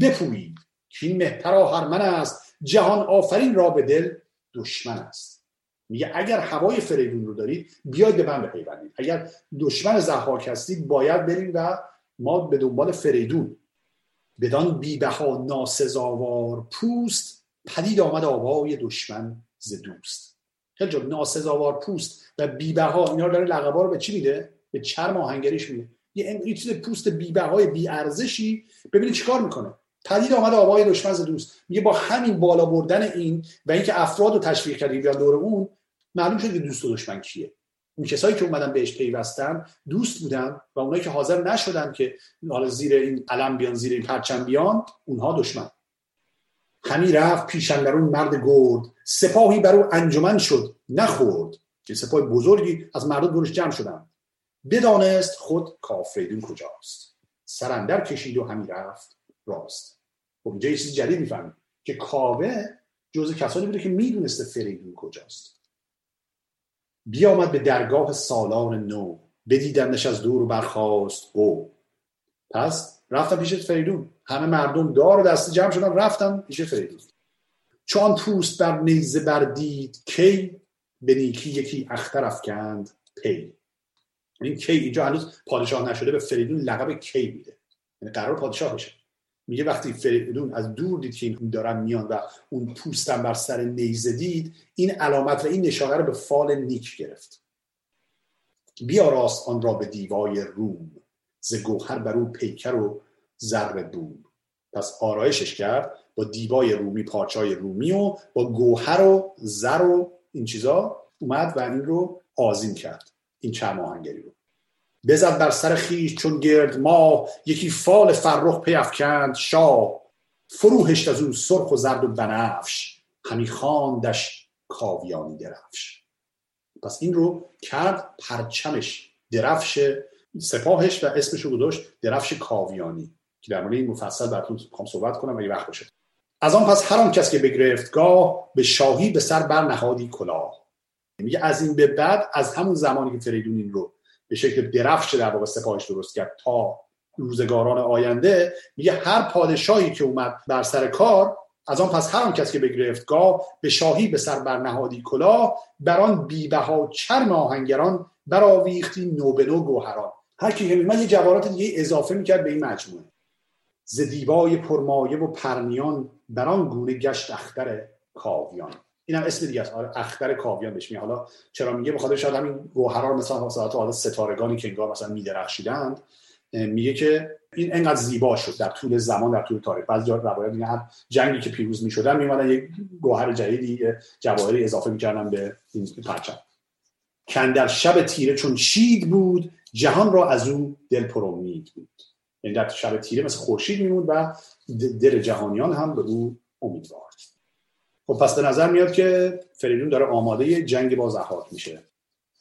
بپویید که این مهتر من است. جهان آفرین را به دل دشمن است. میگه اگر هوای فریدون رو دارید بیاید به من بپیوندید. اگر دشمن زحاک هستید باید بریم و ما به دنبال فریدون بدان بیبها ناسزاوار پوست پدید آمد آوای دشمن ز دوست. خیلی جب ناسزاوار پوست و بیبها اینا رو داره لقبا رو به چی میده؟ به چرم آهنگریش میده. یه چیز پوست بیبهای بی ارزشی ببینید چیکار می‌کنه؟ پدید آمد آوای دشمن ز دوست. میگه با همین بالا بردن این و اینکه افراد رو تشویق کردی بیان دور اون معلوم شد که دوست و دشمن کیه. اون کسایی که اومدن بهش پیوستن دوست بودن و اونایی که حاضر نشدن که حالا زیر این علم بیان زیر این پرچم بیان اونها دشمن. همی رفت پیشندرون مرد گرد. سپاهی بر او انجمن شد نخورد. که سپاه بزرگی از مردم دورش جمع شدن بدانست خود کافریدون کجاست. سرندر کشید و همی رفت راست. خب اینجا یه چیز جدید می‌فهمیم که کاوه جز کسانی بوده که می‌دونسته فریدون کجاست. بیامد به درگاه سالار نو بدیدندش از دور و برخواست او پس رفتم پیش فریدون. همه مردم دار و دسته جمع شدن رفتم پیش فریدون. چون پوست بر نیزه بردید کی به نیکی یکی اختر افکند؟ پی. این کی اینجا هنوز پادشاه نشده به فریدون لقب کی میده. یعنی قرار پادشاه بشه. میگه وقتی فریدون از دور دید که این دارن میان و اون پوستم بر سر نیزه دید این علامت و این نشانه رو به فال نیک گرفت. بیا راست آن را به دیوای روم ز گوهر بر او پیکر و زر بوم. پس آرایشش کرد با دیبای رومی پارچای رومی و با گوهر و زر و این چیزا اومد و این رو آزین کرد این چرم آهنگری رو. بزد بر سر خیش چون گرد ما یکی فال فرخ پیفکند شاه. فروهشت از او سرخ و زرد و بنفش همی خواندش کاویانی درفش. پس این رو کرد پرچمش درفش سپاهش و اسمش رو گذاشت درفش کاویانی که در مورد این مفصل براتون می‌خوام صحبت کنم اگه وقت باشه. از آن پس هر آن کس که بگرفت گاه به شاهی به سر بر نهادی کلاه. میگه از این به بعد از همون زمانی که فریدون این رو به شکل درفش در واقع سپاهش درست کرد تا روزگاران آینده میگه هر پادشاهی که اومد بر سر کار از آن پس هر آن کس که بگرفت گاه به شاهی به سر بر نهادی کلاه بر آن بیبها چرم آهنگران برآویختی نو به نو گوهران. هر کی من یه جواهرات دیگه اضافه می‌کرد به این مجموعه. ز دیبای پرمایه و پرنیان بران گونه گشت اختر کاویان. اینم اسم دیگه است. آره اختر کاویان بهش میگه حالا چرا میگه؟ بخاطر شاید همین گوهرا مثلا حالت حالا ستارگانی که انگار مثلا میدرخشیدند میگه که این انقدر زیبا شد در طول زمان در طول تاریخ. بعضی روایت میگن جنگی که پیروز می‌شدن میمدن یک گوهر جدیدی جواهری اضافه می‌کردن به این پرچم. کندر شب تیره چون شید بود جهان را از او دل پر امید بود. یعنی در شب تیره مثل خورشید میموند و دل جهانیان هم به او امیدوار. خب پس به نظر میاد که فریدون داره آماده جنگ با زحاک میشه.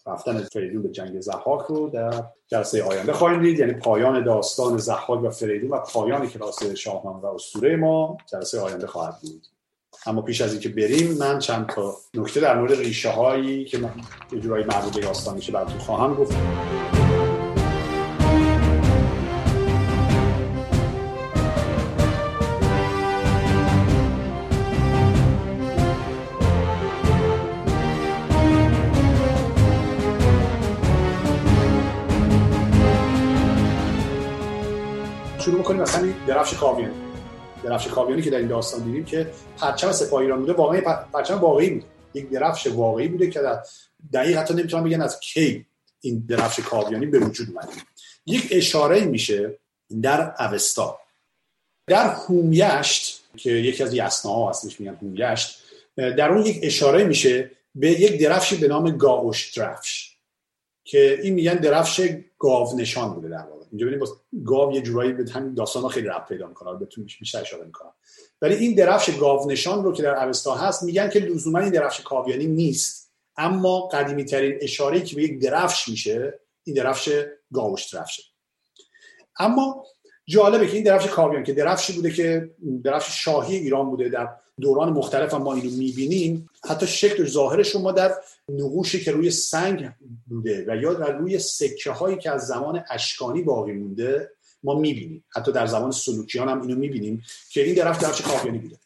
رفتن فریدون به جنگ زحاک رو در جلسه آینده خواهیم دید. یعنی پایان داستان زحاک و فریدون و پایان کلاس شاهنامه و اسطوره ما جلسه آینده خواهد بود. اما پیش از اینکه بریم من چند تا نکته در مورد ریشه هایی که من یه جورایی مربوط به داستان میشه براتون خواهم گفت. کنیم مثلا درفش کاویانی درفش کاویانی که در این داستان دیدیم که پرچم سپاه ایران بوده واقعا پرچم واقعی بود یک درفش واقعی بوده که در دقیق حتی نمی‌تونم بگن از کی این درفش کاویانی به وجود اومده. یک اشاره میشه در اوستا. در هومیشت که یکی از یسناها هستش میگن هومیشت در اون یک اشاره میشه به یک درفشی به نام گاوش درفش که این میگن درفش گاو نشان بوده در اینجا ببینید با گاو یه جورایی به همین داستان ها خیلی رب پیدا می‌کنه. بهتون بیشتر اشاره می‌کنم. ولی این درفش گاو نشان رو که در اوستا هست میگن که لزوما این درفش کاویانی نیست. اما قدیمی ترین اشاره که به یک درفش میشه این درفش گاوش درفشه. اما جالبه که این درفش کاویان که درفشی بوده که درفش شاهی ایران بوده در دوران مختلف هم ما اینو می‌بینیم. حتی شکل ظاهرش ما در نقوشی که روی سنگ بوده و یا در روی سکه هایی که از زمان اشکانی باقی مونده ما می‌بینیم. حتی در زمان سلوکیان هم اینو می‌بینیم که این درفت درفش کاویانی بوده.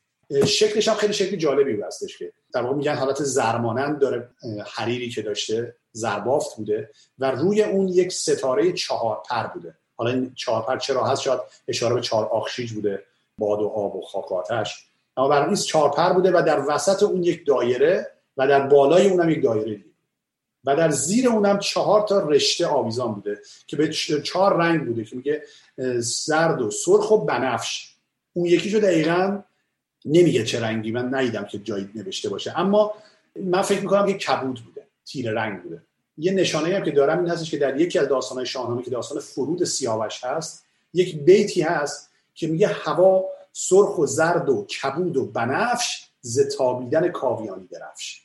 شکلش هم خیلی شکل جالبی هستش که در واقع میگن حالت زرمانند داره حریری که داشته زربافت بوده و روی اون یک ستاره چهار پر بوده. حالا این چهار پر چرا هست؟ شاید اشاره به چهار آخشیج بوده باد و آب و خاک آتش. اما برای این چهار پر بوده و در وسط اون یک دایره و در بالای اونم یک دایره دید و در زیر اونم چهار تا رشته آویزان بوده که به چهار رنگ بوده که میگه زرد و سرخ و بنفش. اون یکیشو دقیقا نمیگه چه رنگی من ندیدم که جایی نوشته باشه. اما من فکر می‌کنم که کبود بوده تیر رنگ بوده. یه نشانه هم که دارم این هستش که در یکی از داستانهای شاهنامه که داستان فرود سیاوش هست یک بیتی هست که میگه هوا سرخ و زرد و کبود و بنفش زتابیدن کاویانی درفش.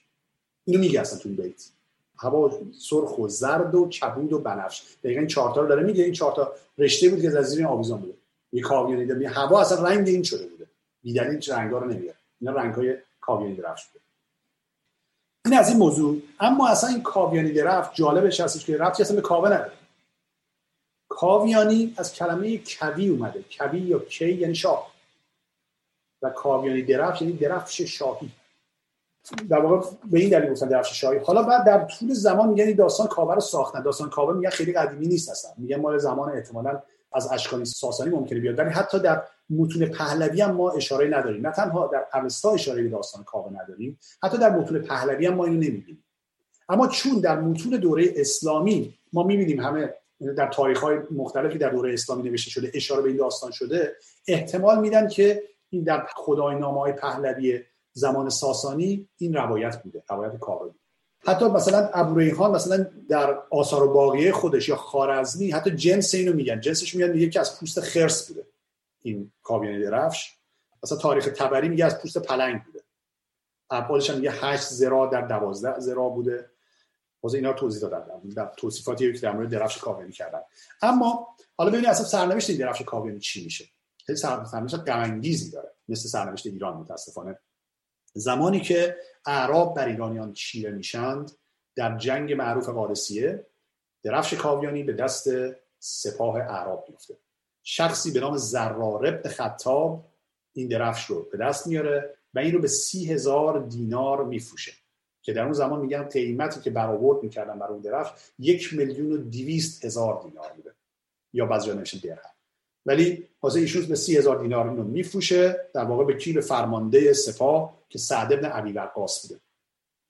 اینو میگه اصلا تو بیت. هوا سرخ و زرد و کبود و بنفش. دقیقا این چهارتا رو داره میگه. این چهارتا رشته بود که از زیر آویزان بوده. یه کاویانی داره هوا اصلا رنگ این شده بوده. بیدلیل رنگا رو نمیاره. اینا رنگای کاویانی درفش بوده. این از این موضوع. اما اصلا این کاویانی درفت جالبش هستش که رفتی اصلا به کاوه نداره. کاویانی از کلمه کوی اومده. کوی یا کی یعنی شاه. و کاویانی درفش یعنی درفش شاهی. در واقع به این دلیل گفتن درفش شاهی. حالا بعد در طول زمان میگن داستان کاوه رو ساختن. داستان کاوه میگن خیلی قدیمی نیست اصلا. میگن مال زمان احتمالاً از اشکانی ساسانی ممکنه بیاد. ولی حتی در متون پهلوی هم ما اشاره نداریم. نه تنها در اوستا اشاره به داستان کاوه نداریم حتی در متون پهلوی هم ما اینو نمی‌بینیم. اما چون در متون دوره اسلامی ما می‌بینیم همه در تاریخ های مختلفی در دوره اسلامی نوشته شده اشاره به این داستان شده احتمال میدن که این در خدای نامه های پهلوی زمان ساسانی این روایت بوده روایت کاوه حتی مثلا ابو مثلا در آثار و باقیه خودش یا خارزمی حتی جنس اینو میگن. جنسش میگن که از پوست خرس بوده. این کاویانی درفش. مثلا تاریخ تبری میگه از پوست پلنگ بوده. ابعادش هم میگه 8 زرا در 12 زرا بوده. باز اینا توضیح دادن. در توصیفاتی که در مورد درفش کاویانی کردن. اما حالا ببینید اصلا سرنوشت این درفش کاویانی چی میشه. خیلی سرنوشت غم داره. مثل سرنوشت ایران متاسفانه. زمانی که اعراب بر ایرانیان چیره میشند در جنگ معروف قادسیه درفش کاویانی به دست سپاه اعراب میفته شخصی به نام زرار خطاب این درفش رو به دست میاره و این رو به سی هزار دینار میفروشه. که در اون زمان میگن قیمتی که برآورد می‌کردن برای اون درفش یک میلیون و دیویست هزار دینار بوده. یا بعضی نوشته درهم. ولی حاضر ایشون به سی دینار اینو میفروشه در واقع به کی به فرمانده سپاه که سعد ابن وقاص بوده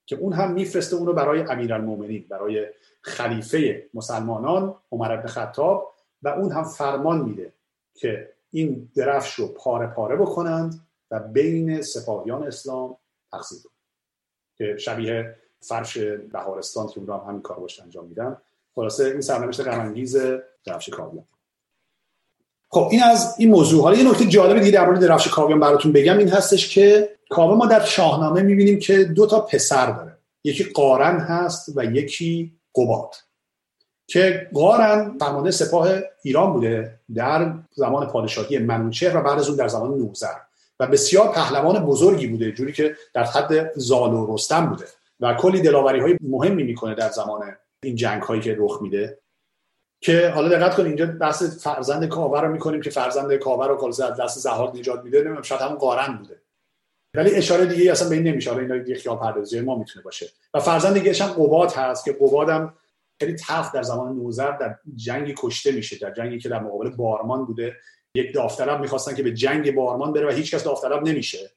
که اون هم میفرسته اونو برای امیرالمومنین برای خلیفه مسلمانان عمر بن خطاب و اون هم فرمان میده که این درفش رو پاره پاره بکنند و بین سپاهیان اسلام تقسیم کنند. که شبیه فرش بهارستان که اون هم همین کار انجام میدن. خلاصه این سرنوشت غم درفش کاویان خب این از این موضوع. حالا یه نکته جالب دیگه در مورد درفش کاویان براتون بگم این هستش که کاوه ما در شاهنامه می‌بینیم که دو تا پسر داره. یکی قارن هست و یکی قباد که قارن فرمانده سپاه ایران بوده در زمان پادشاهی منوچهر و بعد از اون در زمان نوذر و بسیار پهلوان بزرگی بوده جوری که در حد زال و رستم بوده و کلی دلاوری های مهمی می‌کنه در زمان این جنگ هایی که رخ میده. که حالا دقت کنید اینجا بحث فرزند کاوه رو می‌کنیم که فرزند کاوه رو از دست زهار نجات میده. نمی‌دونم شاید همون قارن بوده. ولی اشاره دیگه اصلا به این نمیشه. اینا دیگه خیال پردازی ما می‌تونه باشه. و فرزند دیگه هم قباد هست که قباد هم خیلی تلخ در زمان نوزر در جنگی کشته میشه در جنگی که در مقابل بارمان بوده. یک داوطلب می‌خواستن که به جنگ بارمان بره و هیچکس داوطلب نمیشه.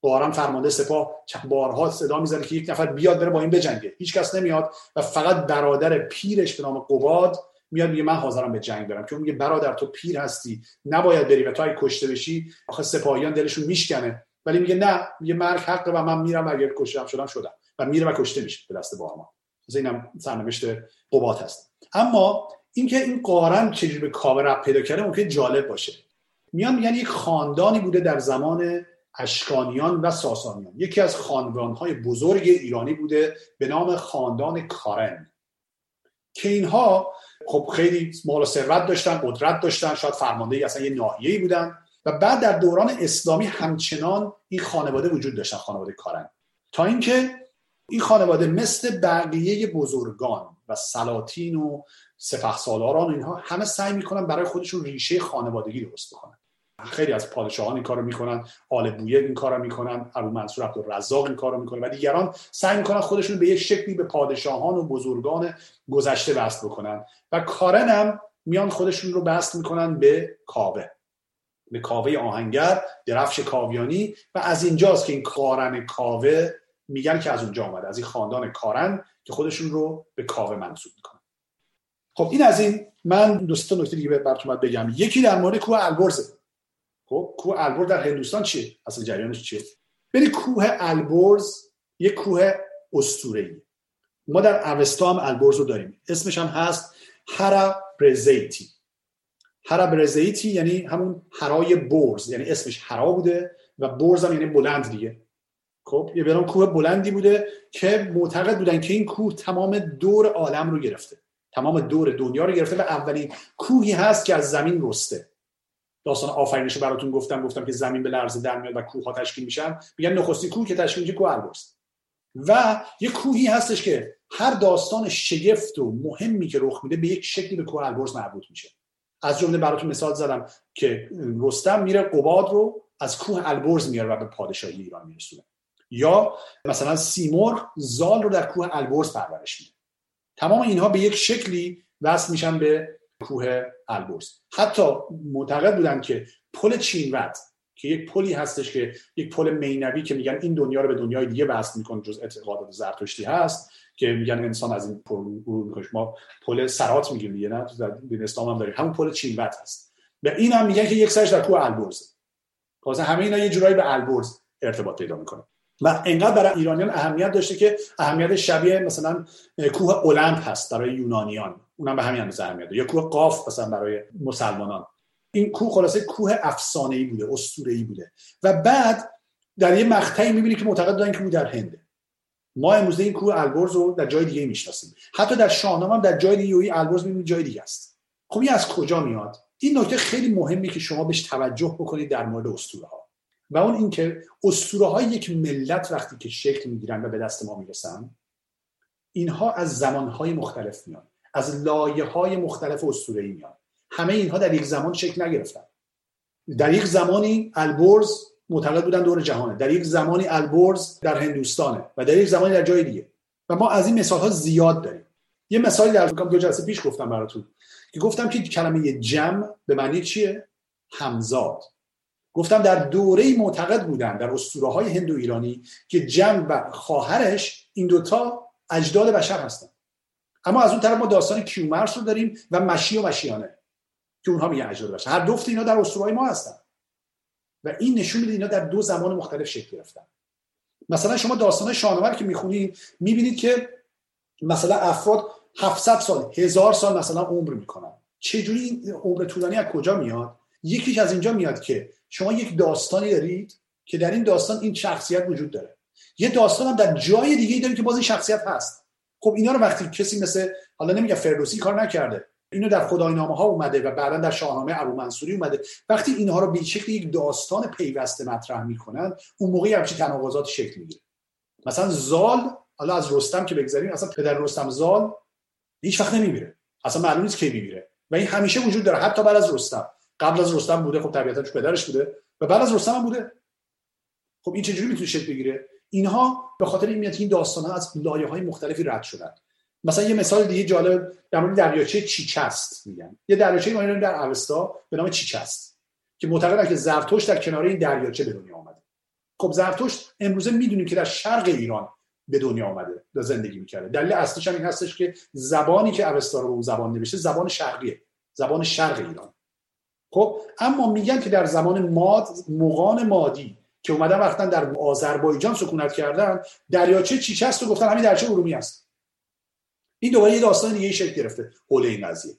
باران فرمانده سپاه بارها صدا می‌زنه که یک نفر بیاد بره با این بجنگه هیچکس نمیاد و فقط برادر پیرش به نام قباد میاد میگه من حاضرم به جنگ برم. چون میگه برادر تو پیر هستی. نباید بری و تو کشته بشی آخه سپاهیان دلشون میشکنه. ولی میگه نه میگه مرگ حقه و من میرم اگر کشتم شدم شدم. و میره و کشته میشه به دست بارمان از اینم سرنوشت قبات هست اما اینکه این قارن چجوری به کاوه رب پیدا کرده ممکن جالب باشه. میان میگن یک خاندانی بوده در زمان اشکانیان و ساسانیان. یکی از خاندانهای بزرگ ایرانی بوده به نام خاندان کارن. که اینها خب خیلی مال و ثروت داشتن قدرت داشتن شاید فرمانده اصلا یه ناحیه‌ای بودن و بعد در دوران اسلامی همچنان این خانواده وجود داشتن خانواده کارن. تا اینکه این خانواده مثل بقیه بزرگان و سلاطین و سپهسالاران و اینها همه سعی می‌کنن برای خودشون ریشه خانوادگی درست بکنن. خیلی از پادشاهان این کارو می‌کنن آل بویه این کارو می‌کنن ابو منصور عبدالرزاق این کارو می‌کنه و دیگران سعی می‌کنن خودشون به یک شکلی به پادشاهان و بزرگان گذشته وصل بکنن و کارن هم میان خودشون رو بست می‌کنن به کاوه. به کاوه آهنگر درفش کاویانی و از اینجاست که این کارن کاوه میگن که از اونجا آمده از این خاندان کارن که خودشون رو به کاوه منصوب می‌کنن. خب این از این. من دو تا نکته دیگه براتون بگم. یکی در مورد کوه البرز. خب کوه البرز در هندوستان چیه؟ اصل جریانش چیه؟ ببین کوه البرز یک کوه اسطوره‌ای ما در اوستا هم البرز رو داریم. اسمش هم هست هرا برزیتی هرا برزیتی یعنی همون هرای برز یعنی اسمش هرا بوده و برز هم یعنی بلند دیگه. خب یه برام کوه بلندی بوده که معتقد بودن که این کوه تمام دور عالم رو گرفته. تمام دور دنیا رو گرفته و اولین کوهی هست که از زمین رسته. داستان آفرینش براتون گفتم گفتم که زمین به لرزه در میاد و کوه ها تشکیل میشن. میگن نخستی کوه که تشکیل میشه کوه البرز و یه کوهی هستش که هر داستان شگفت و مهمی که رخ میده به یک شکلی به کوه البرز مربوط میشه. از جمله براتون مثال زدم که رستم میره قباد رو از کوه البرز میاره و به پادشاهی ایران میرسونه. یا مثلا سیمرغ زال رو در کوه البرز پرورش میده. تمام اینها به یک شکلی وصل میشن به کوه البرز. حتی معتقد بودن که پل چینود که یک پلی هستش که یک پل مینوی که میگن این دنیا رو به دنیای دیگه وصل می‌کنه جزء اعتقادات زرتشتی هست که میگن انسان از این پل عبور می‌کنه. ما پل سرات میگیم دیگه نه؟ در دین اسلام هم داریم. همون پل چینوت هست. به این هم میگن که یک سرش در کوه البرز. واسه همه اینا یه جورایی به البرز ارتباط پیدا می‌کنه. و انقدر برای ایرانیان اهمیت داشته که اهمیت شبیه مثلا کوه المپ هست برای یونانیان. اونم به همین اندازه اهمیت یا کوه قاف مثلا برای مسلمانان. این کوه خلاصه کوه افسانه ای بوده اسطوره ای بوده. و بعد در یه مقطعی می‌بینی که معتقد دارن که او در هنده ما امروز این کوه البرز رو در جای دیگه می‌شناسیم. حتی در شاهنامه هم در جای دیگه یوی البرز می‌بینید جای دیگه است. خب این از کجا میاد؟ این نکته خیلی مهمی که شما بهش توجه بکنید در مورد اسطوره ها و اون اینکه اسطوره های یک ملت وقتی که شکل می‌گیرن و به دست ما می‌رسن اینها از زمانهای مختلف میان. از لایه های مختلف اسطوره ای میان. همه اینها در یک زمان شکل نگرفتن. در یک زمانی البرز معتقد بودن دور جهانه. در یک زمانی البرز در هندوستانه و در یک زمانی در جای دیگه. و ما از این مثال ها زیاد داریم. یه مثالی در دو جلسه پیش گفتم براتون که گفتم که کلمه جمع به معنی چیه؟ همزاد. گفتم در دوره معتقد بودن در اسطوره های هندو ایرانی که جمع و خواهرش این دوتا اجداد بشر هستن. اما از اون طرف ما داستان کیومرس رو داریم و مشی و مشیانه که اونها میگن اجداد بشر هر دفت اینا در اسطوره ما هستن. و این نشون میده اینا در دو زمان مختلف شکل گرفتن. مثلا شما داستان شاهنامه که می‌خونید می‌بینید که مثلا افراد 700 سال هزار سال مثلا عمر می‌کنن. چجوری این عمر طولانی از کجا میاد؟ یکیش از اینجا میاد که شما یک داستانی دارید که در این داستان این شخصیت وجود داره. یه داستان هم در جای دیگه دارید که باز این شخصیت هست. خب اینا رو وقتی کسی مثل حالا نمیگه فردوسی کار نکرده. اینو در خداینامه ها اومده و بعدا در شاهنامه ابو منصوری اومده. وقتی اینها رو به شکل یک داستان پیوسته مطرح می‌کنن اون موقعی همچین تناقضات شکل می‌گیره. مثلا زال حالا از رستم که بگذاریم اصلا پدر رستم زال هیچ وقت نمیمیره. اصلا معلوم نیست کی میمیره. و این همیشه وجود داره حتی بعد از رستم. قبل از رستم بوده خب طبیعتا چون پدرش بوده و بعد از رستم هم بوده. خب این چجوری می‌تونه شکل بگیره؟ اینها به خاطر این میاد که این داستان ها از لایه های مختلفی رد شدن. مثلا یه مثال دیگه جالب در مورد دریاچه چیچست میگن. یه دریاچه ما در اوستا به نام چیچست که معتقدن که زرتشت در کنار این دریاچه به دنیا آمده. خب زرتشت امروزه می‌دونیم که در شرق ایران به دنیا آمده و زندگی می‌کرده. دلیل اصلیش هم این هستش که زبانی که اوستا رو به اون زبان نوشته زبان شرقیه زبان شرق ایران. خب اما میگن که در زمان ماد مغان مادی که اومدن وقتا در آذربایجان سکونت کردن دریاچه چیچست رو گفتن همین دریاچه ارومی است. این دوباره یه داستان دیگه شکل گرفته حول این قضیه.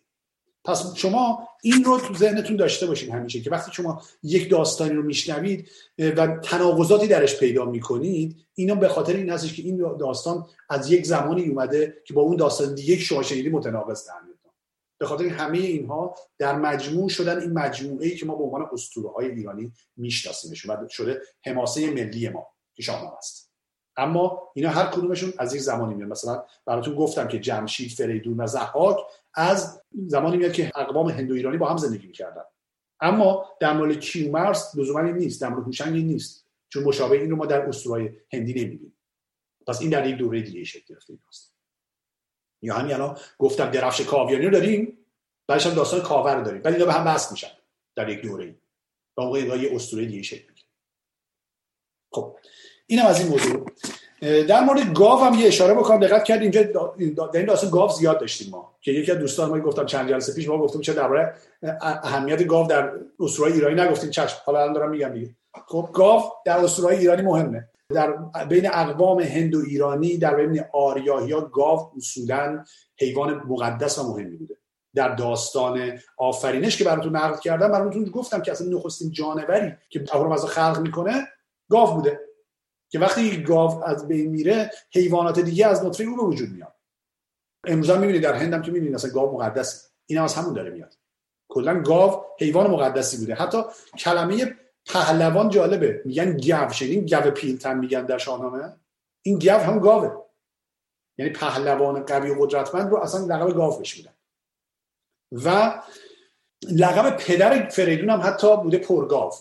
پس شما این رو تو ذهنتون داشته باشین همیشه که وقتی شما یک داستانی رو میشنوید و تناقضاتی درش پیدا می‌کنید اینا به خاطر این هستش که این داستان از یک زمانی اومده که با اون داستان دیگه یک متناقض در به خاطر همه اینها در مجموع شدن این مجموعه ای که ما به عنوان اسطوره های ایرانی میشناسیمشون و شده حماسه ملی ما که شاهنامه است. اما اینا هر کدومشون از یک زمانی میاد. مثلا براتون گفتم که جمشید فریدون و زحاک از زمانی میاد که اقوام هندو ایرانی با هم زندگی می‌کردن. اما در مورد کیومرس لزوما نیست. در مورد هوشنگ نیست. چون مشابه این رو ما در اسطورهای هندی نمی‌بینیم. پس این در یک دوره دیگه شکل گرفته یا همین الان گفتم درفش کاویانی رو داریم؟ بعدش هم داستان کاور رو داریم. ولی اینا به هم وصل میشن در یک دوره ای. با یه اسطوره دیگه شکل می‌گیره. خب اینم از این موضوع. در مورد گاو هم یه اشاره بکنم. دقت کرد اینجا در این داستان گاو زیاد داشتیم ما. که یکی از دوستان ما گفتم چند جلسه پیش ما گفتم چه درباره اهمیت گاو در اسطوره ایرانی نگفتیم. چشم حالا الان دارم میگم دیگه. خب گاو در اسطوره ایرانی مهمه. در بین اقوام هند و ایرانی در بین آریایی ها گاو اصولا حیوان مقدس و مهمی بوده. در داستان آفرینش که براتون نقل کردم براتون گفتم که اصلا نخستین جانوری که اهورام از خلق می‌کنه گاو بوده. که وقتی گاو از بین میره حیوانات دیگه از نطفه او به وجود میاد امروز هم می‌بینید در هند هم که می‌بینید اصلا گاو مقدس. این هم از همون داره میاد. کلا گاو حیوان مقدسی بوده. حتی کلمه پهلوان جالبه. میگن گو شدین گو پیلتن میگن در شاهنامه. این گو هم گاوه. یعنی پهلوان قوی و قدرتمند رو اصلا لقب گاو بهش میدن. و لقب پدر فریدون هم حتی بوده پرگاو.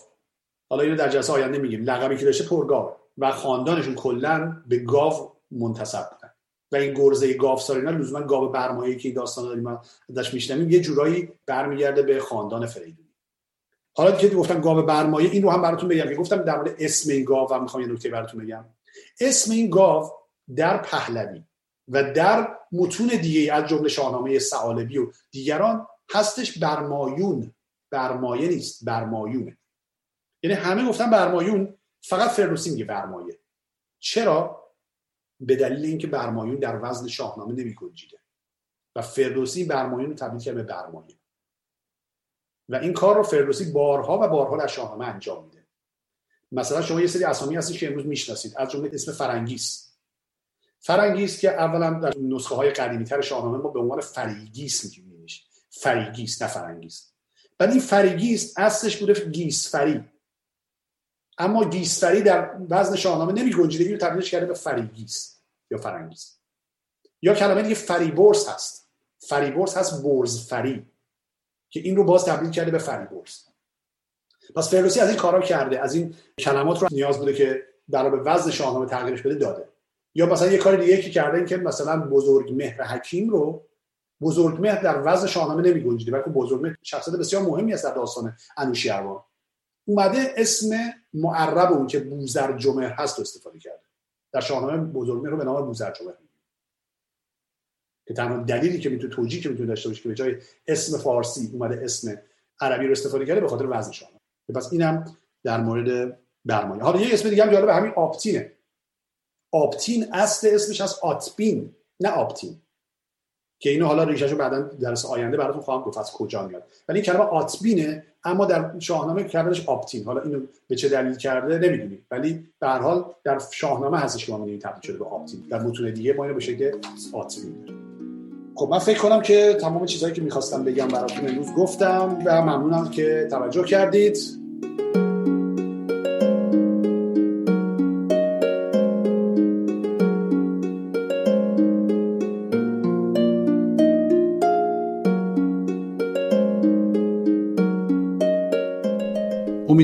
حالا اینو در جلسه آینده میگیم. لقبی که داشته پرگاو و خاندانشون کلا به گاو منتسب بودن. و این گرزه گاو سارینا لزوما گاو برمایه که داستان داریم ازش میشنویم یه جورایی برمیگرده به خاندان فریدون. حالا که گفتم گاو برمایه این رو هم براتون بگم که گفتم در مورد اسم این گاو و می‌خوام یه نکته براتون بگم. اسم این گاو در پهلوی و در متون دیگه از جمله شاهنامه سعالبی و دیگران هستش برمایون. برمایه نیست برمایونه. یعنی همه گفتن برمایون فقط فردوسی میگه برمایه. چرا؟ به دلیل اینکه برمایون در وزن شاهنامه نمیگنجیده. و فردوسی برمایون رو تبدیل کرد به برمایه. و این کار رو فردوسی بارها و بارها در شاهنامه انجام میده. مثلا شما یه سری اسامی هستش که امروز می‌شناسید. از جمله اسم فرنگیس. فرنگیس که اولا در نسخه های قدیمی تر شاهنامه ما به عنوان فریگیس میگیم. فریگیس نه فرنگیس. بعد این فریگیس اصلش بوده گیسفری. اما گیسفری در وزن شاهنامه نمی گنجیده اینو تبدیلش کرده به فریگیس یا فرنگیس. یا کلمه دیگه فریبرز هست. فریبرز هست برز فری که این رو باز تبدیل کرده به فریبرز پس فردوسی از این کارا کرده از این کلمات رو نیاز بوده که در به وزن شاهنامه تغییرش بده داده. یا مثلا یه کار دیگه که کرده این که مثلا بزرگ مهر حکیم رو بزرگ مهر در وزن شاهنامه نمی گنجیده. بلکه بزرگ مهر شخصیت بسیار مهمی است در داستان انوشیروان اومده اسم معرب اون که بوزر جمهر هست استفاده کرده. در شاهنامه بزرگمهر رو به نام بوزر جمهر که تنها دلیلی که می‌تونه توجیه که می‌تونه داشته باشه که به جای اسم فارسی اومده اسم عربی رو استفاده کرده به خاطر وزن شاهنامه پس اینم در مورد برمایه حالا یه اسم دیگه هم جالب همین آپتینه آپتین اصل اسمش از آتبین نه آپتین که اینو حالا ریشهشو بعدا درس آینده براتون خواهم گفت از کجا میاد. ولی این کلمه آتبینه اما در شاهنامه کلمهش آپتین حالا اینو به چه دلیل کرده نمی‌دونیم. ولی به هر حال در شاهنامه هستش که ما تبدیل شده به آپتین در متون دیگه ما اینو به شکل آتبین. خب من فکر کنم که تمام چیزهایی که می‌خواستم بگم براتون امروز گفتم و ممنونم که توجه کردید.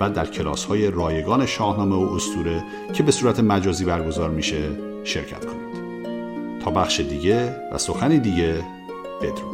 و در کلاس های رایگان شاهنامه و استوره که به صورت مجازی برگزار میشه شرکت کنید. تا بخش دیگه و سخنی دیگه بدرود.